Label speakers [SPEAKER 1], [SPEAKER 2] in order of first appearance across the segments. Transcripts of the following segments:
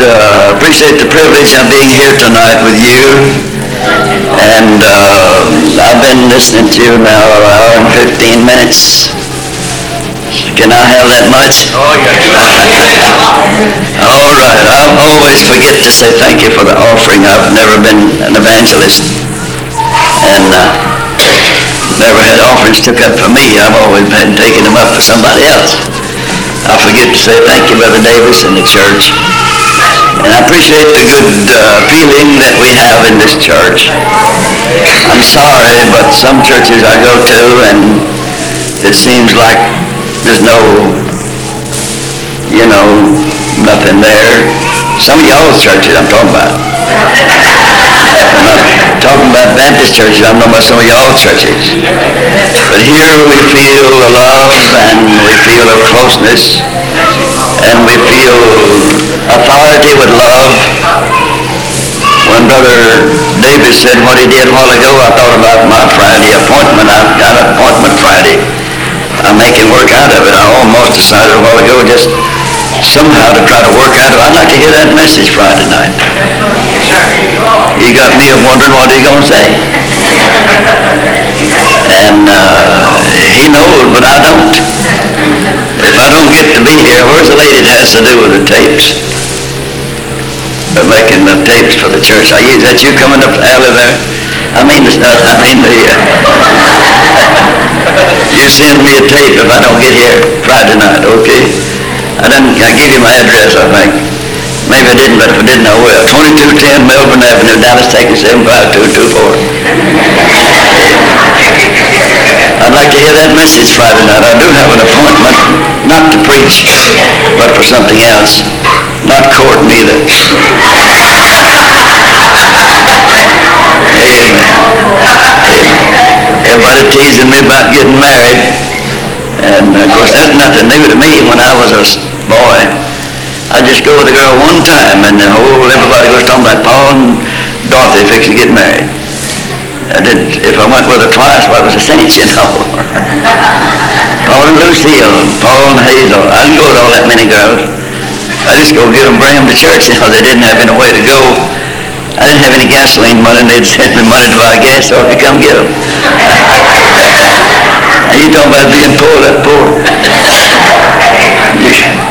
[SPEAKER 1] uh, appreciate the privilege of being here tonight with you. And uh, I've been listening to you now an hour and 15 minutes. Can I have that much?
[SPEAKER 2] Oh, yeah.
[SPEAKER 1] All right, I always forget to say thank you for the offering. I've never been an evangelist and uh, never had offerings took up for me. I've always been taking them up for somebody else. I forget to say thank you, Brother Davis, and the church. And I appreciate the good uh, feeling that we have in this church. I'm sorry, but some churches I go to, and it seems like there's no, you know, nothing there. Some of y'all's churches I'm talking about. I'm not talking about Baptist churches, I'm talking about some of y'all churches. But here we feel the love and we feel a closeness and we feel authority with love. When Brother Davis said what he did a while ago, I thought about my Friday appointment. I've got an appointment Friday. I'm making work out of it. I almost decided a while ago just somehow to try to work out of it. I'd like to hear that message Friday night. You got me wondering what he's going to say. And uh, he knows, but I don't. If I don't get to be here, where's the lady that has to do with the tapes? Uh, making the tapes for the church. Are you, is that you coming up the alley there? I mean, uh, I mean the, uh, you send me a tape if I don't get here Friday night, okay? I didn't, I gave you my address, I think. Maybe I didn't, but if I didn't, I will. 2210 Melbourne Avenue, Dallas, Texas, 75224. I'd like to hear that message Friday night. I do have an appointment, not to preach, but for something else. Not court neither. Amen. Everybody teasing me about getting married. And of course, that's nothing new to me when I was a boy. I just go with a girl one time and the whole, everybody goes talking about Paul and Dorothy fixing to get married. I didn't, if I went with her twice, it was a cinch, you know. Paul and Lucille, Paul and Hazel. I didn't go with all that many girls. I just go get them, bring them to church, you know, they didn't have any way to go. I didn't have any gasoline money, and they'd send me money to buy gas, so I could come get them. And you talking about being poor, that poor.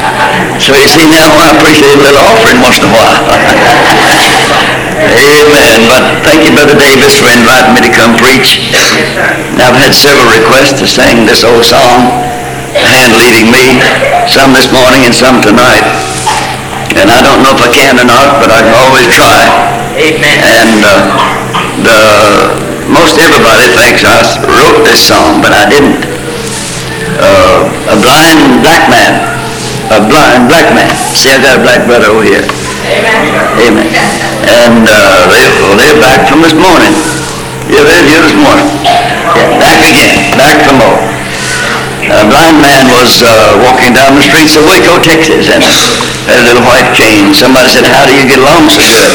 [SPEAKER 1] So you see now, I appreciate a little offering once in a while. Amen. But thank you, Brother Davis, for inviting me to come preach. Now, I've had several requests to sing this old song, Hand Leading Me, some this morning and some tonight. And I don't know if I can or not, but I can always try.
[SPEAKER 2] Amen.
[SPEAKER 1] And uh, the most everybody thinks I wrote this song, but I didn't. Uh, a blind black man, a blind black man. See, I got a black brother over here. Amen. Amen. And uh, they, well, they're back from this morning. Yeah, they're here this morning. Yeah, back again, back from more. A blind man was uh, walking down the streets of Waco, Texas, and had a little white cane. Somebody said, "How do you get along so good?"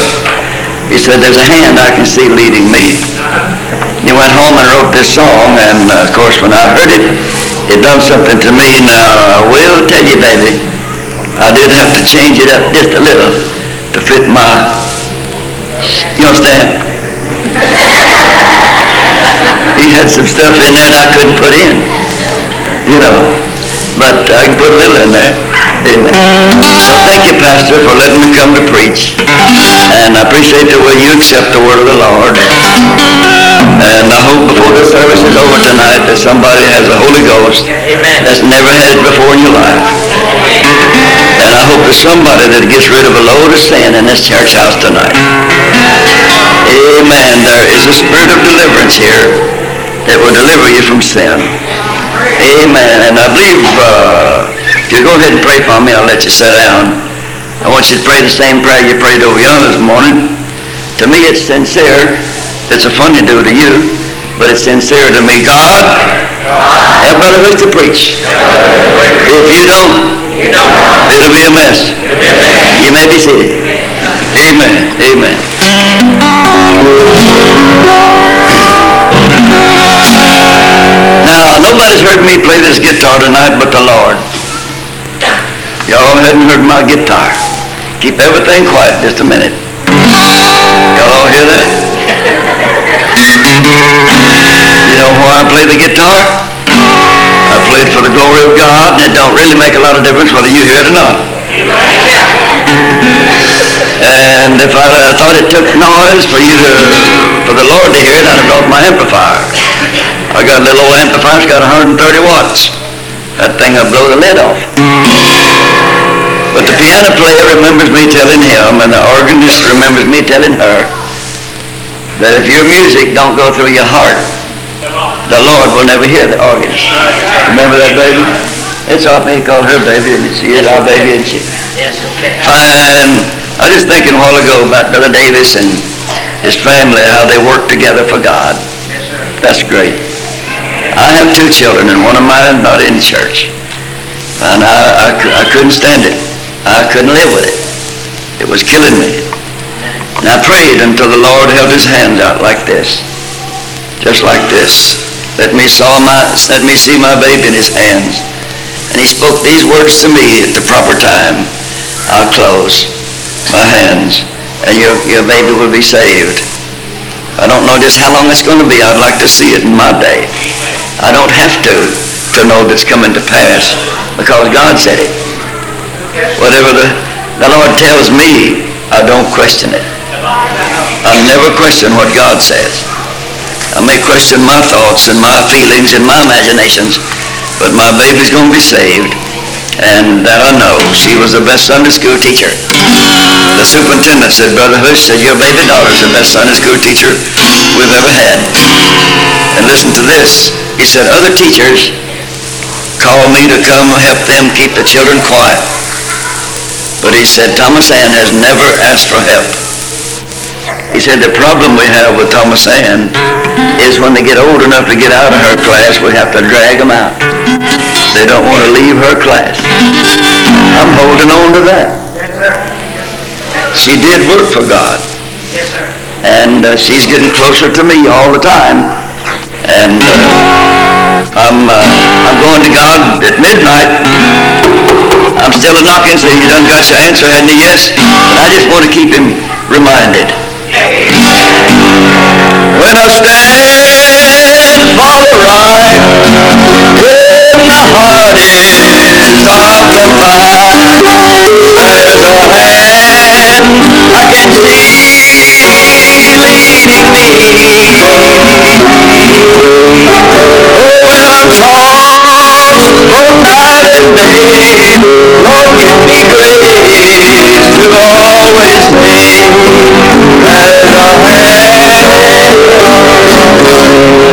[SPEAKER 1] He said, "There's a hand I can see leading me." He went home and wrote this song, and uh, of course, when I heard it, it done something to me. Now, I will tell you, baby, I did have to change it up just a little to fit my. You understand? He had some stuff in there that I couldn't put in, you know, but I can put a little in there. Amen. So thank you, Pastor, for letting me come to preach, and I appreciate the way you accept the word of the Lord. And I hope before the service is over tonight that somebody has the Holy Ghost
[SPEAKER 2] Amen.
[SPEAKER 1] that's never had it before in your life. I hope there's somebody that gets rid of a load of sin in this church house tonight. Amen. There is a spirit of deliverance here that will deliver you from sin. Amen. And I believe, uh, if you go ahead and pray for me, I'll let you sit down. I want you to pray the same prayer you prayed over yonder this morning. To me, it's sincere. It's a funny do to you, but it's sincere to me. God, Brother Rich to preach. If you don't, it'll be a mess. You may be seated. Amen. Amen. Now, nobody's heard me play this guitar tonight but the Lord. Y'all hadn't heard my guitar. Keep everything quiet just a minute. Y'all all hear that? You know why I play the guitar? I play it for the glory of God, and it don't really make a lot of difference whether you hear it or not. And if I, I thought it took noise for you to, for the Lord to hear it, I'd have brought my amplifier. I got a little old amplifier, it's got 130 watts. That thing will blow the lid off. But the piano player remembers me telling him, and the organist remembers me telling her, that if your music don't go through your heart, the Lord will never hear the organist. Remember that, baby? It's our baby, call her baby, and she is our baby, and she.
[SPEAKER 2] Yes, okay.
[SPEAKER 1] And I was just thinking a while ago about Brother Davis and his family, how they work together for God.
[SPEAKER 2] Yes, sir.
[SPEAKER 1] That's great. I have two children, and one of mine is not in church. And I, I, I couldn't stand it. I couldn't live with it. It was killing me. And I prayed until the Lord held his hand out like this. Just like this. Let me saw my let me see my baby in his hands. And he spoke these words to me at the proper time. I'll close my hands and your, your baby will be saved. I don't know just how long it's going to be. I'd like to see it in my day. I don't have to to know that's coming to pass because God said it. Whatever the, the Lord tells me, I don't question it. I never question what God says. I may question my thoughts and my feelings and my imaginations, but my baby's going to be saved. And that I know. She was the best Sunday school teacher. The superintendent said, Brother Hush said, your baby daughter's the best Sunday school teacher we've ever had. And listen to this. He said, other teachers call me to come help them keep the children quiet. But he said, Thomas Ann has never asked for help. He said, the problem we have with Thomas Ann is when they get old enough to get out of her class, we have to drag them out. They don't want to leave her class. I'm holding on to that. She did work for God, and uh, she's getting closer to me all the time. And uh, I'm, uh, I'm going to God at midnight. I'm still knocking, so you done got your answer, you? Yes. But I just want to keep him reminded. When I stand for the right, when my heart is dark and fine, there's a hand I can see leading me. Oh, when I'm tossed both night and day, Lord, give me grace to always stay. Hey!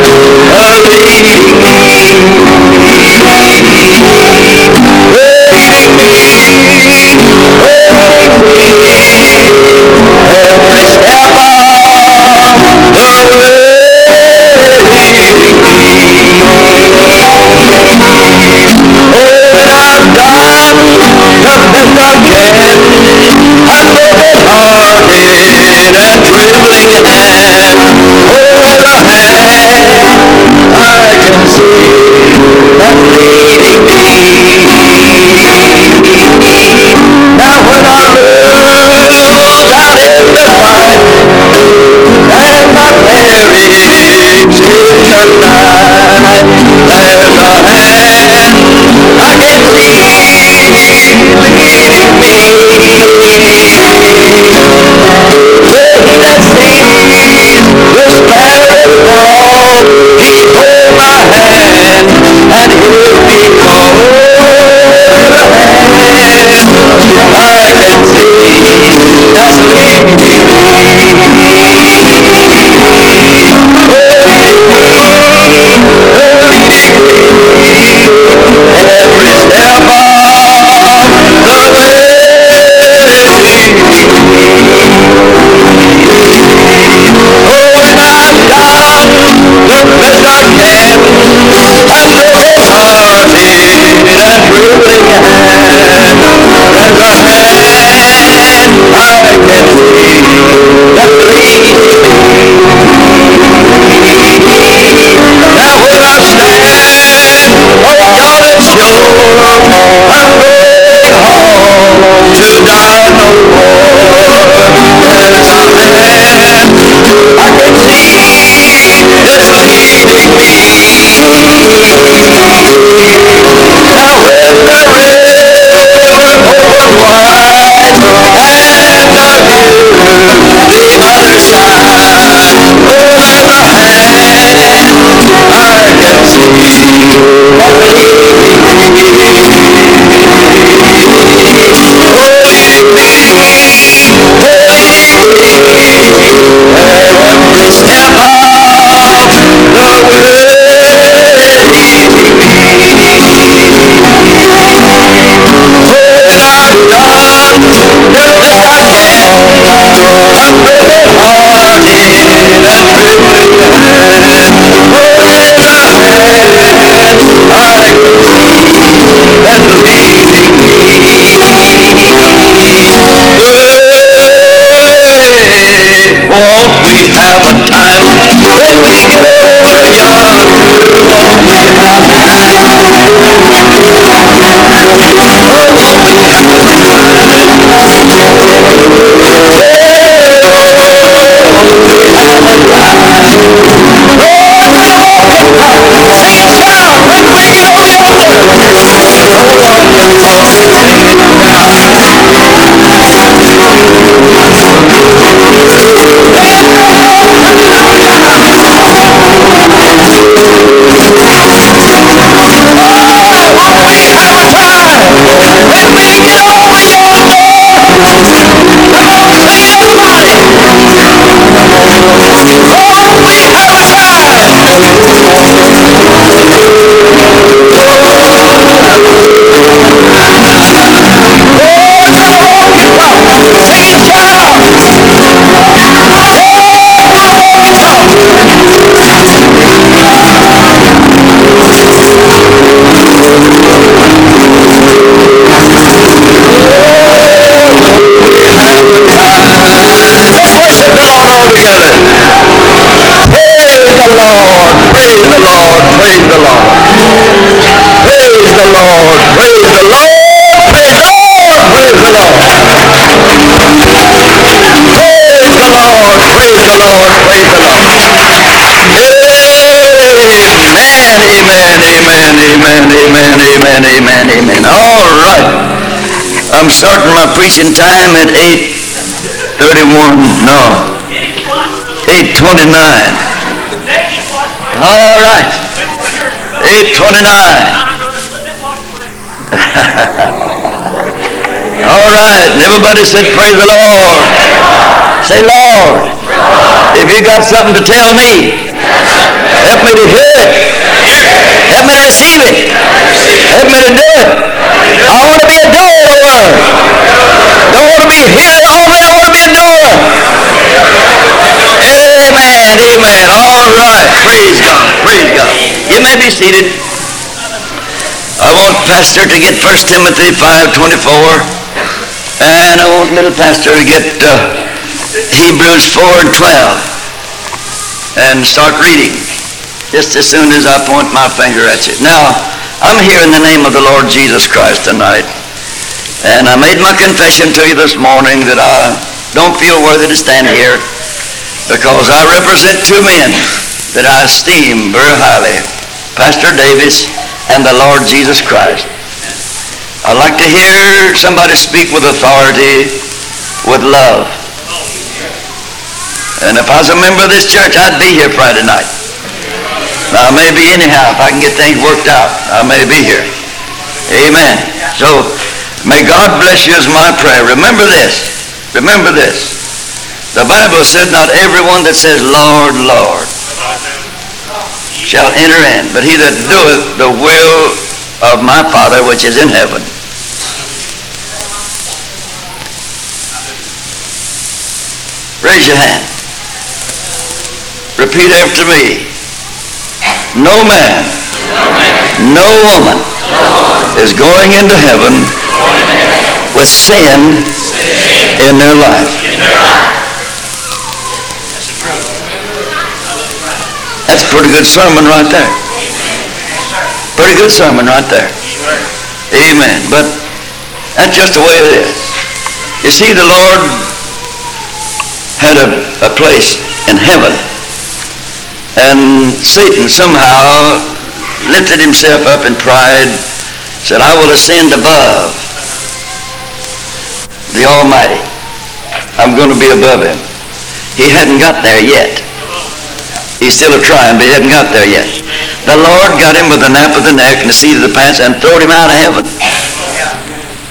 [SPEAKER 1] Thank you. Preaching time at 8.31, no, 8.29. All right. 8.29. All right, everybody said, praise the Lord. Say, Lord, if you got something to tell me, help me to hear it. Help me to receive it. Help me to do it. I want to be a doer of the word. Don't want to be a hearer only, I want to be a doer. Amen, amen. All right, praise God, praise God. You may be seated. I want Pastor to get 1 Timothy 5.24 and I want little Pastor to get uh, Hebrews 4 and 12 and start reading just as soon as I point my finger at you. Now, I'm here in the name of the Lord Jesus Christ tonight and I made my confession to you this morning that I don't feel worthy to stand here because I represent two men that I esteem very highly, Pastor Davis and the Lord Jesus Christ. I'd like to hear somebody speak with authority, with love. And if I was a member of this church, I'd be here Friday night. I may be anyhow, if I can get things worked out, I may be here. Amen. So, may God bless you is my prayer. Remember this. Remember this. The Bible said, not everyone that says, Lord, Lord, shall enter in, but he that doeth the will of my Father which is in heaven. Raise your hand. Repeat after me. No man, no woman is going into heaven with sin in their life. That's a pretty good sermon right there. Pretty good sermon right there. Amen. But that's just the way it is. You see, the Lord had a, a place in heaven. And Satan somehow lifted himself up in pride, said, I will ascend above the Almighty. I'm going to be above him. He hadn't got there yet. He's still a trying, but he hadn't got there yet. The Lord got him with the nape of the neck and the seat of the pants and threw him out of heaven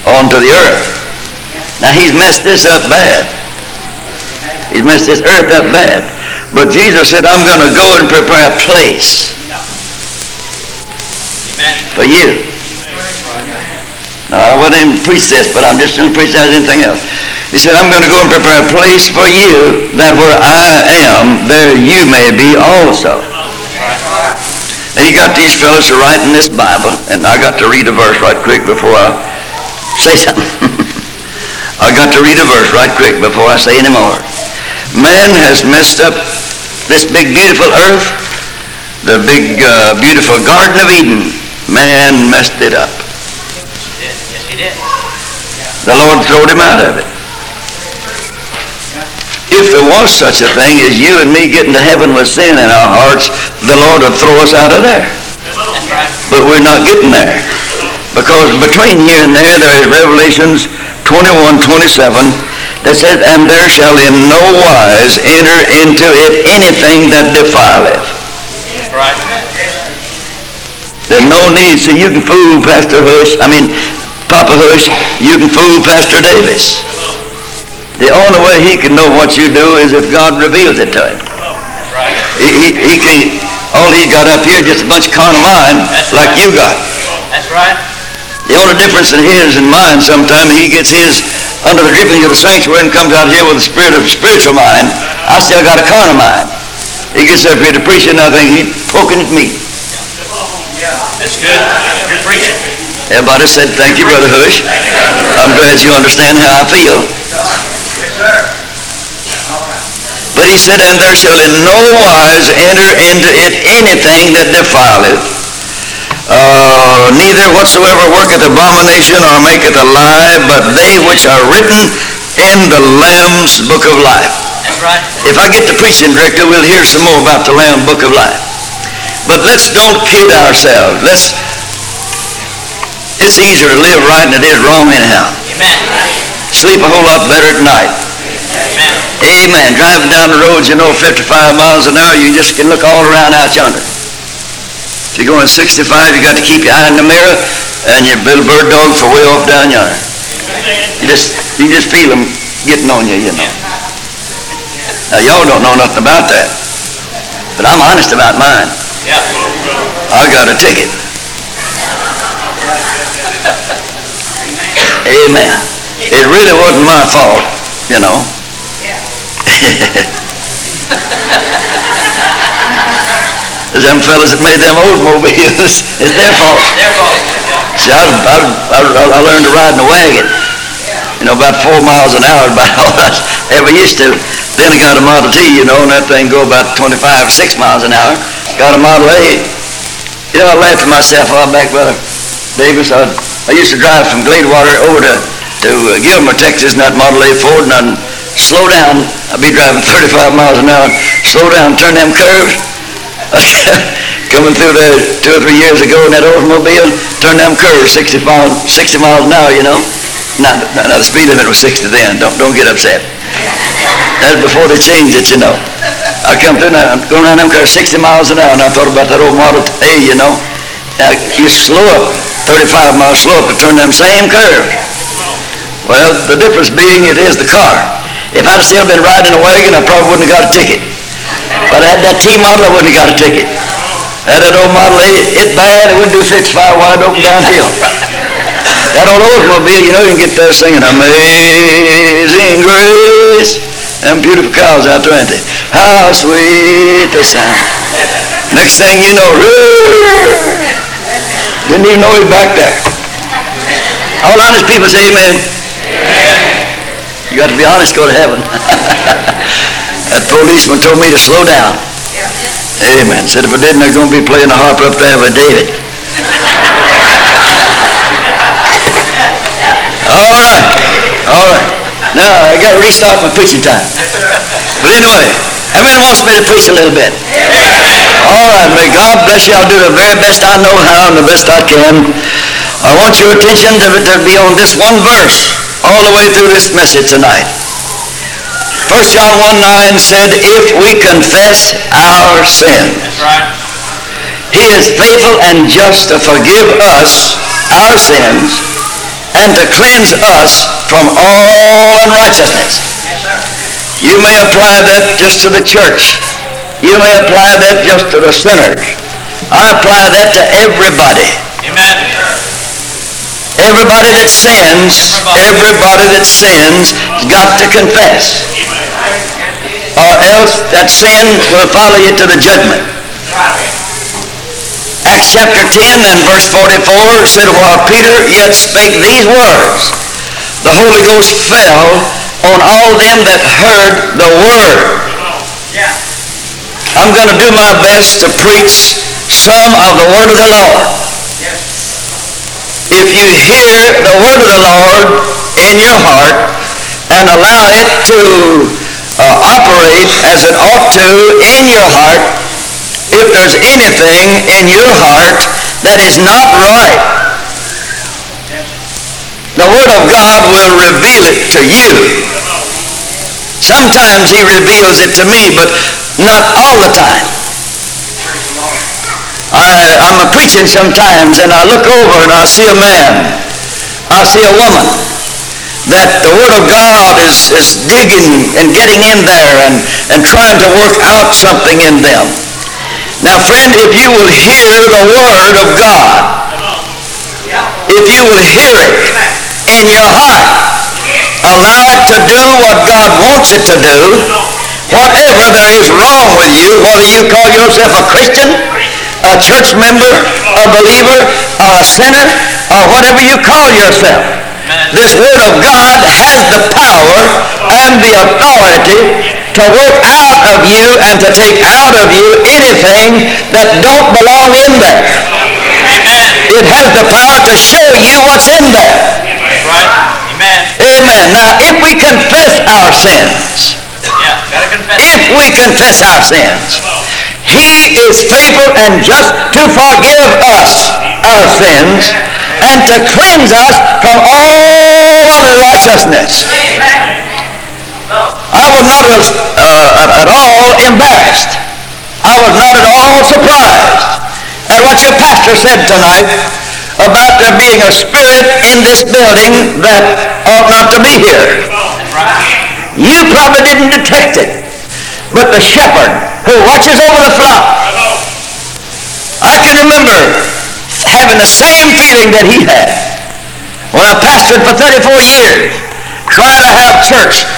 [SPEAKER 1] onto the earth. Now he's messed this up bad. He's messed this earth up bad. But Jesus said, I'm going to go and prepare a place for you. Now, I wouldn't even preach this, but I'm just going to preach that as anything else. He said, I'm going to go and prepare a place for you that where I am, there you may be also. And he got these fellows to write in this Bible, and I got to read a verse right quick before I say something. I got to read a verse right quick before I say any more. Man has messed up this big beautiful earth, the big uh, beautiful Garden of Eden. Man messed it up.
[SPEAKER 2] Yes, he did.
[SPEAKER 1] The Lord throwed him out of it. If there was such a thing as you and me getting to heaven with sin in our hearts, the Lord would throw us out of there. But we're not getting there. Because between here and there, there is Revelations 21, 27 that says, And there shall in no wise enter into it anything that defileth.
[SPEAKER 2] That's right.
[SPEAKER 1] There's no need. So you can fool Pastor Hush, I mean, Papa Hush, you can fool Pastor Davis. The only way he can know what you do is if God reveals it to him.
[SPEAKER 2] That's right.
[SPEAKER 1] He, he, he can, all he got up here just a bunch of carnal mind like you got.
[SPEAKER 2] That's right.
[SPEAKER 1] The only difference in his and mine sometimes, he gets his under the dripping of the sanctuary and comes out here with a spirit of spiritual mind. I still got a carnal mind. He gets up here to preach and I think he's poking at me.
[SPEAKER 2] Yeah, That's good. Good preaching.
[SPEAKER 1] Everybody said, thank you, Brother Hush. I'm glad you understand how I feel. Yes, sir. But he said, and there shall in no wise enter into it anything that defileth, uh, neither whatsoever worketh abomination or maketh a lie, but they which are written in the Lamb's book of life.
[SPEAKER 2] Right.
[SPEAKER 1] If I get the preaching director, we'll hear some more about the Lamb book of life. But let's don't kid ourselves. Let's. It's easier to live right than it is wrong anyhow.
[SPEAKER 2] Amen.
[SPEAKER 1] Sleep a whole lot better at night.
[SPEAKER 2] Amen.
[SPEAKER 1] Amen. Driving down the roads, you know, 55 miles an hour, you just can look all around out yonder. You're going 65, you got to keep your eye in the mirror and your little bird dogs are way off down yonder. You just, you just feel them getting on you, you know. Now, y'all don't know nothing about that. But I'm honest about mine. I got a ticket. Amen. It really wasn't my fault, you know. them fellas that made them Oldsmobiles, it's their fault.
[SPEAKER 2] Their fault.
[SPEAKER 1] See, I, I, I, I learned to ride in a wagon, you know, about four miles an hour, about all I ever used to. Then I got a Model T, you know, and that thing go about 25, or 6 miles an hour. Got a Model A. You know, I laughed at myself a while back, Brother Davis. I, I used to drive from Gladewater over to, to uh, Gilmer, Texas, that Model A Ford, and I'd slow down. I'd be driving 35 miles an hour, slow down, turn them curves. Coming through there two or three years ago in that automobile, turn them curves 60 miles, 60 miles an hour, you know. Now, now the speed limit was 60 then. Don't, don't get upset. That's before they changed it, you know. I come through now, I'm going around them curves 60 miles an hour, and I thought about that old Model A, you know. Now, you slow up, 35 miles slow up to turn them same curves. Well, the difference being it is the car. If I'd still been riding a wagon, I probably wouldn't have got a ticket. But I had that T model, I wouldn't have got a ticket. Had that old Model A, it bad, it wouldn't do 65 wide open downhill. That old Oldsmobile, you know, you can get there singing Amazing Grace. Them beautiful cows out there, ain't they? How sweet the sound. Next thing you know, didn't even know he was back there. All honest people say amen. You got to be honest, go to heaven. that policeman told me to slow down. Amen. Said if I didn't, they're going to be playing the harp up there with David. All right. All right. Now, I got to restart my preaching time. But anyway, everyone wants me to preach a little bit. All right. May God bless you. I'll do the very best I know how and the best I can. I want your attention to, to be on this one verse all the way through this message tonight. 1 John 1 9 said, If we confess our sins,
[SPEAKER 2] right.
[SPEAKER 1] he is faithful and just to forgive us our sins and to cleanse us from all unrighteousness.
[SPEAKER 2] Yes.
[SPEAKER 1] You may apply that just to the church. You may apply that just to the sinners. I apply that to everybody.
[SPEAKER 2] Amen.
[SPEAKER 1] Everybody that sins, everybody that sins got to confess. Or else that sin will follow you to the judgment. Acts chapter 10 and verse 44 said, While Peter yet spake these words, the Holy Ghost fell on all them that heard the word. I'm going to do my best to preach some of the word of the Lord. If you hear the word of the Lord in your heart and allow it to uh, operate as it ought to in your heart, if there's anything in your heart that is not right, the Word of God will reveal it to you. Sometimes He reveals it to me, but not all the time. I, I'm a preaching sometimes, and I look over and I see a man, I see a woman, that the Word of God is, is digging and getting in there and, and trying to work out something in them. Now, friend, if you will hear the Word of God, if you will hear it in your heart, allow it to do what God wants it to do, whatever there is wrong with you, whether you call yourself a Christian, a church member, a believer, a sinner, or whatever you call yourself. This Word of God has the power and the authority to work out of you and to take out of you anything that don't belong in there. It has the power to show you what's in there.
[SPEAKER 2] Amen.
[SPEAKER 1] Amen. Now, if we confess our sins,
[SPEAKER 2] Yeah, gotta confess.
[SPEAKER 1] if we confess our sins, He is faithful and just to forgive us our sins and to cleanse us from all unrighteousness. I was not uh, at all embarrassed. I was not at all surprised at what your pastor said tonight about there being a spirit in this building that ought not to be here. You probably didn't detect it, but the shepherd who watches over the flock, I can remember having the same feeling that he had when I pastored for 34 years, trying to have church.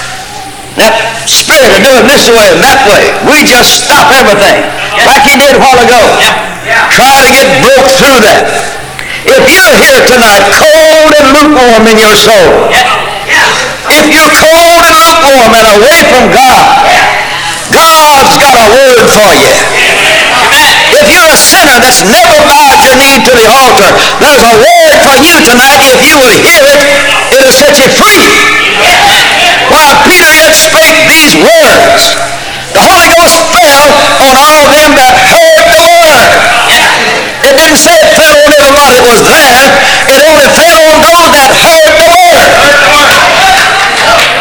[SPEAKER 1] That spirit of doing this way and that way, we just stop everything, like he did a while ago. Trying to get broke through that. If you're here tonight cold and lukewarm in your soul, if you're cold and lukewarm and away from God, God's got a word for you. If you're a sinner that's never bowed your knee to the altar, there's a word for you tonight. If you will hear it, it'll set you free. While Peter yet spake these words, the Holy Ghost fell on all them that heard the word. It didn't say it fell on everybody that was there. It only fell on those that heard the word.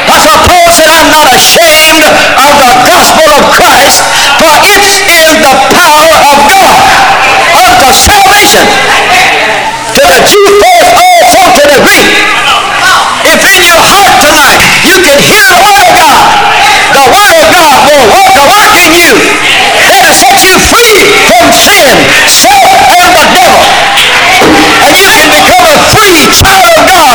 [SPEAKER 1] That's said, I'm not ashamed of the gospel of Christ, for it is the power of God unto salvation to the Jew first, all folk to the Greek. If in your heart tonight you can hear the word of God, the word of God will work a work in you that'll set you free from sin, self, and the devil. And you can become a free child of God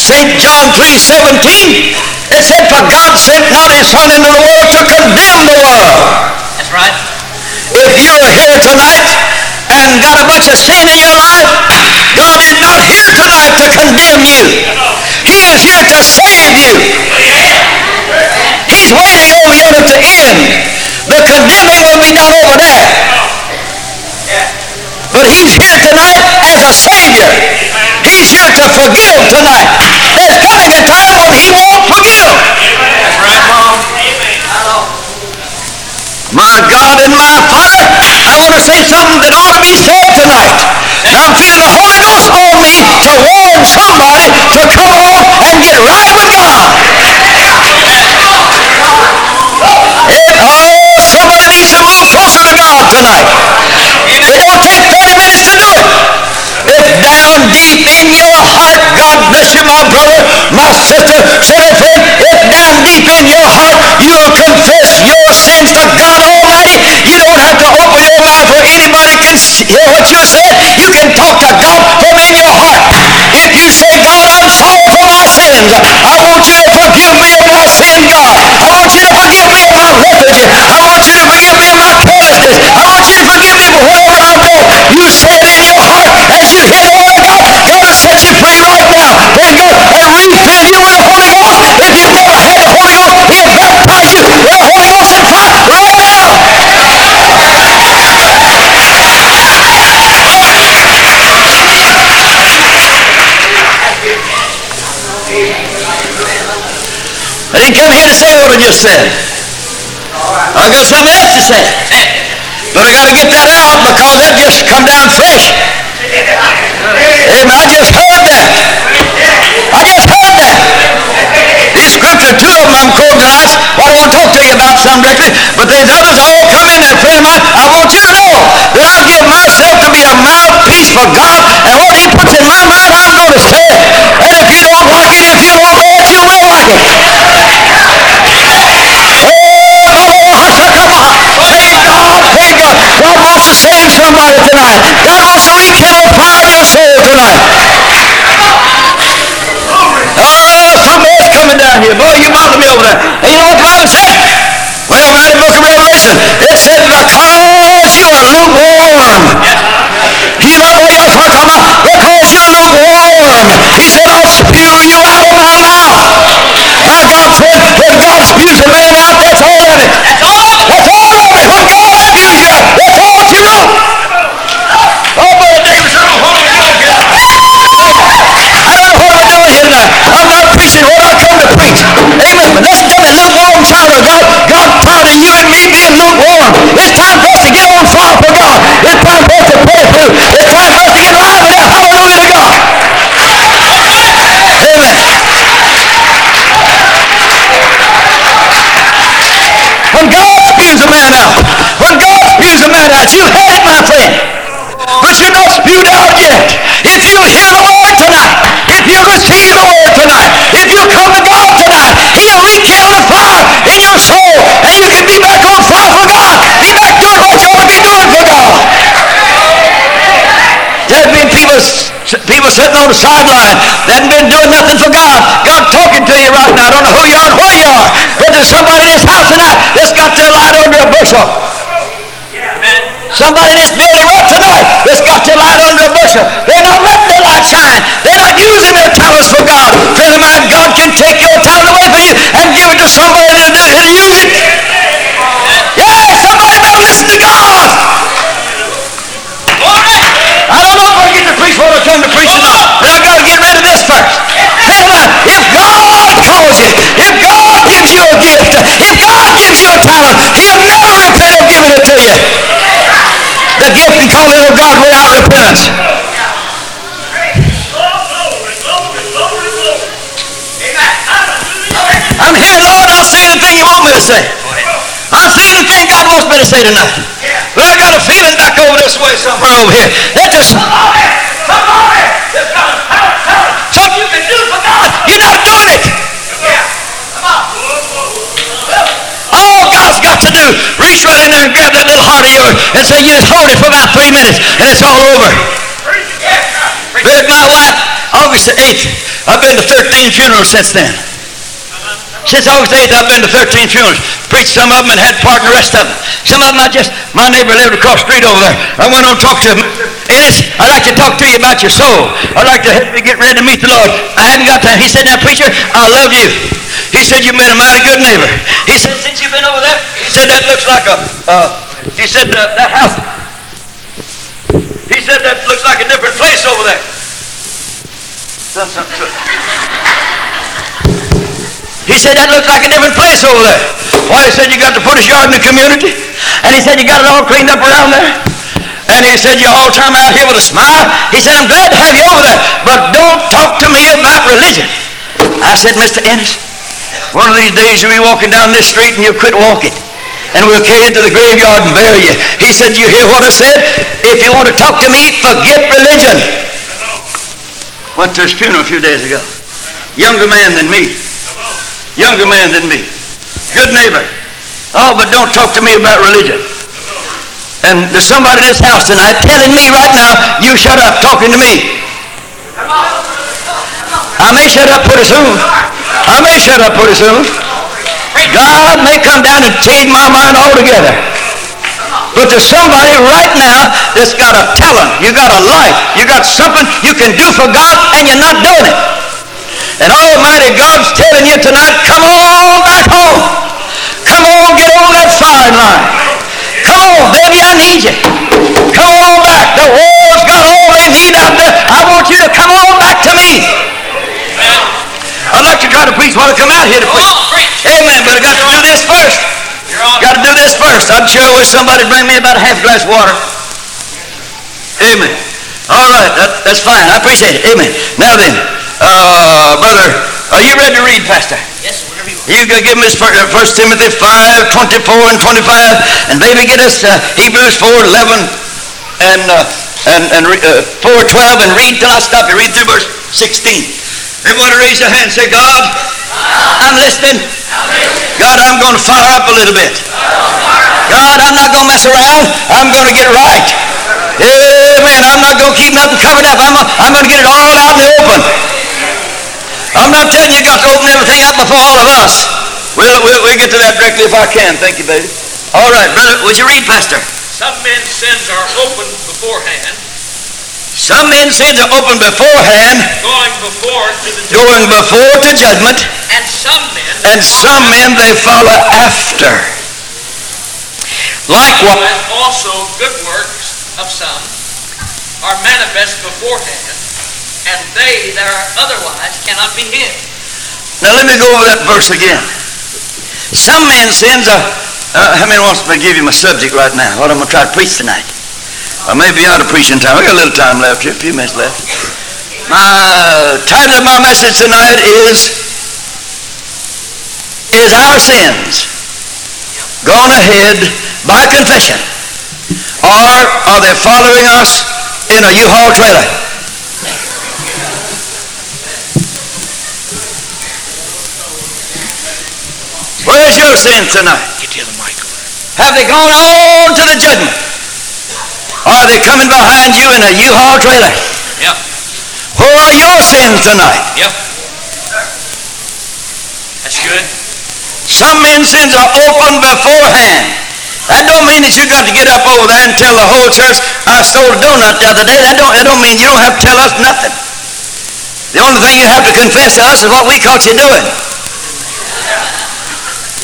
[SPEAKER 1] St. John 3.17, it said, For God sent not his Son into the world to condemn the world.
[SPEAKER 2] That's right.
[SPEAKER 1] If you're here tonight and got a bunch of sin in your life, God is not here tonight to condemn you. He is here to save you. He's waiting on you at the end. The condemning will be done over there. But he's here tonight Savior. He's here to forgive tonight. There's coming a time when he won't forgive.
[SPEAKER 2] That's right, Mom.
[SPEAKER 1] My God and my Father, I want to say something that ought to be said tonight. I'm feeling the Holy Ghost on me to warn somebody to come on and get right with God. And, oh, somebody needs to move closer to God tonight. It won't take 30 minutes to do it. If down deep in your heart, God bless you, my brother, my sister, sinner friend, if down deep in your heart you'll confess your sins to God Almighty, you don't have to open your mouth where anybody can hear what you said. You can talk to God from in your heart. If you say, God, I'm sorry for my sins. I say what I just said. I got something else to say. But I got to get that out because that just come down fresh. Amen. I just heard that. I just heard that. These scriptures, two of them I'm quoting tonight. Well, I want to talk to you about some directly, but there's others all come in there. Friend of mine, I want you to know that I give myself to be a mouthpiece for God, and what He puts in my mind, I'm going to say. And if you don't like it, if you don't know it, you will like it. somebody tonight. God, I thank you for prodigal soul tonight. Oh, somebody's coming down here. Boy, you bother me over there. And you know what Paul said? Well, right in the book of Revelation, it said, My child, you are lukewarm. Muhammad on the sideline that haven't been doing nothing for God. God talking to you right now. I don't know who you are where you are, but there's somebody in this house tonight that's got their light under a bushel. Somebody in this building right tonight that's got their light under a bushel. They're not letting their light shine. They're not using their talents for God. Friend of mine, God can take your talent away from you and give it to somebody The gift and calling of God without repentance. I'm here, Lord. I'll say anything you want me to say. I'll say anything God wants me to say tonight. But I got a feeling back over this way somewhere over here. That there's somebody, somebody that's got a talent, talent, something you can do for God. You're not doing it. All To do, reach right in there and grab that little heart of yours and say, you just hold it for about three minutes and it's all over. Buried my wife August the 8th. I've been to 13 funerals since then. Since August 8th, I've been to 13 funerals. Preached some of them and had part in the rest of them. Some of them I just, my neighbor lived across the street over there. I went on to talk to him. Ennis, I'd like to talk to you about your soul. I'd like to help you get ready to meet the Lord. I haven't got time. He said, now preacher, I love you. He said, you've been a mighty good neighbor. He said, since you've been over there, he said, that looks like a, uh, he said, uh, that house, he said, that looks like a different place over there. Done. He said, that looks like a different place over there. Why, he said, you got the British yard in the community. And he said, you got it all cleaned up around there. And he said, you're all time out here with a smile. He said, I'm glad to have you over there, but don't talk to me about religion. I said, Mr. Ennis, one of these days you'll be walking down this street and you'll quit walking. And we'll carry you to the graveyard and bury you. He said, you hear what I said? If you want to talk to me, forget religion. Went to his funeral a few days ago. Younger man than me. Younger man than me. Good neighbor. Oh, but don't talk to me about religion. And there's somebody in this house tonight telling me right now, you shut up talking to me. I may shut up pretty soon. I may shut up pretty soon. God may come down and change my mind altogether. But there's somebody right now that's got a talent. You got a life. You got something you can do for God and you're not doing it. And Almighty God's telling you tonight, come on back home. Come on, get on that firing line. Come on, baby, I need you. Come on back. The world's got all they need out there. I want you to come on back to me. I'd like to try to preach while I come out here to preach. Amen, but I got to do this first. Got to do this first. I'm sure I wish somebody bring me about a half glass of water. Amen. All right, that, that's fine. I appreciate it. Amen. Now then, uh, brother, are you ready to read, Pastor?
[SPEAKER 2] Yes, whatever you want.
[SPEAKER 1] You can give us First Timothy 5, 24 and 25, and maybe get us uh, Hebrews 4, 11 and, uh, and, and uh, 4, 12, and read till I stop you. Read through verse 16. Everybody raise your hand and say, God, I'm listening. God, I'm going to fire up a little bit. God, I'm not going to mess around. I'm going to get right. Amen. I'm not going to keep nothing covered up. I'm, I'm going to get it all out in the open. I'm not telling you you got to open everything up before all of us. We'll, we'll, we'll get to that directly if I can. Thank you, baby. All right, brother. Would you read, Pastor?
[SPEAKER 2] Some men's sins are open beforehand,
[SPEAKER 1] Some men's sins are open beforehand,
[SPEAKER 2] going before to
[SPEAKER 1] going before to judgment,
[SPEAKER 2] and some men
[SPEAKER 1] and some men they follow after. Likewise,
[SPEAKER 2] and also good works of some are manifest beforehand, and they that are otherwise cannot be hid.
[SPEAKER 1] now let me go over that verse again. Some men's sins are, uh, how many wants me to give you my subject right now? What I'm going to try to preach tonight? I may be out of preaching time. We got a little time left here, a few minutes left. My uh, title of my message tonight is Is Our Sins Gone Ahead by Confession Or are they following us in a U-Haul trailer? Where's your sin tonight?
[SPEAKER 3] Get to the mic.
[SPEAKER 1] Have they gone on to the judgment? Are they coming behind you in a U-Haul trailer?
[SPEAKER 2] Yep.
[SPEAKER 1] Where are your sins tonight?
[SPEAKER 2] Yep. That's good.
[SPEAKER 1] Some men's sins are open beforehand. That don't mean that you got to get up over there and tell the whole church, I stole a donut the other day. That don't, that don't mean you don't have to tell us nothing. The only thing you have to confess to us is what we caught you doing.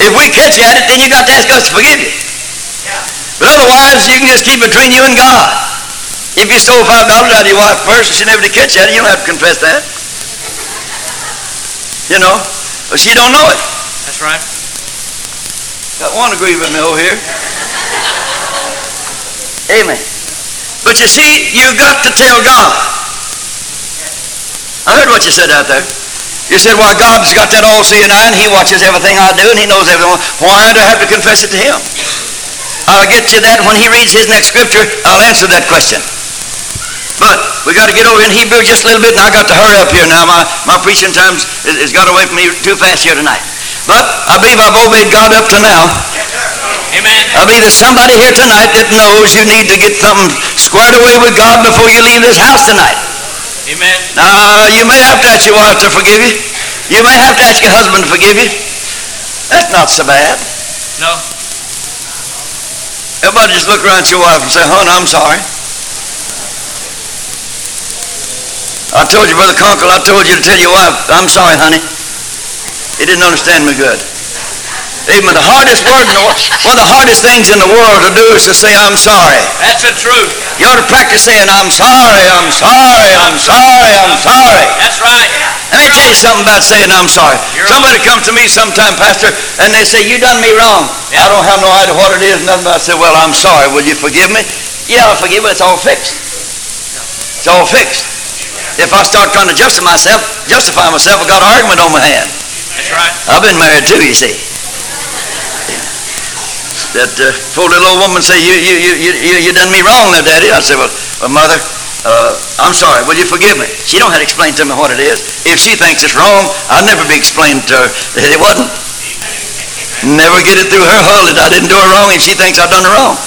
[SPEAKER 1] If we catch you at it, then you got to ask us to forgive you. But otherwise, you can just keep it between you and God. If you stole five dollars out of your wife purse and she never did catch you it, you don't have to confess that. You know, but she don't know it.
[SPEAKER 2] That's right.
[SPEAKER 1] Got one agree with me over here. Amen. But you see, you got to tell God. I heard what you said out there. You said, well, God's got that all-seeing eye, and He watches everything I do, and He knows everything. Why do I have to confess it to Him? I'll get to that when He reads His next scripture. I'll answer that question. But we got to get over in Hebrew just a little bit, and I got to hurry up here now. My, my preaching time's has got away from me too fast here tonight. But I believe I've obeyed God up to now.
[SPEAKER 2] Amen.
[SPEAKER 1] I believe there's somebody here tonight that knows you need to get something squared away with God before you leave this house tonight.
[SPEAKER 2] Amen.
[SPEAKER 1] Now, you may have to ask your wife to forgive you. You may have to ask your husband to forgive you. That's not so bad.
[SPEAKER 2] No.
[SPEAKER 1] Everybody just look around at your wife and say, hon, I'm sorry. I told you, Brother Conkle, I told you to tell your wife, I'm sorry, honey. He didn't understand me good. Even the hardest word, in the, one of the hardest things in the world to do is to say, I'm sorry.
[SPEAKER 2] That's the truth.
[SPEAKER 1] You ought to practice saying, I'm sorry, I'm sorry, I'm sorry, I'm sorry.
[SPEAKER 2] That's right.
[SPEAKER 1] Let me tell you something about saying I'm sorry.
[SPEAKER 2] You're
[SPEAKER 1] Somebody comes to me sometime, Pastor, and they say, you done me wrong. I don't have no idea what it is, nothing. I say, well, I'm sorry. Will you forgive me? Yeah, I'll forgive you. It's all fixed. It's all fixed. If I start trying to justify myself, justify myself, I got an argument on my hand.
[SPEAKER 2] That's right.
[SPEAKER 1] I've been married too, you see. That uh, poor little old woman say, you, you, you, you, you, done me wrong there, Daddy. I said, well, well Mother, uh, I'm sorry. Will you forgive me? She don't have to explain to me what it is. If she thinks it's wrong, I'll never be explained to her that it wasn't. Never get it through her hull that I didn't do her wrong and she thinks I've done her wrong.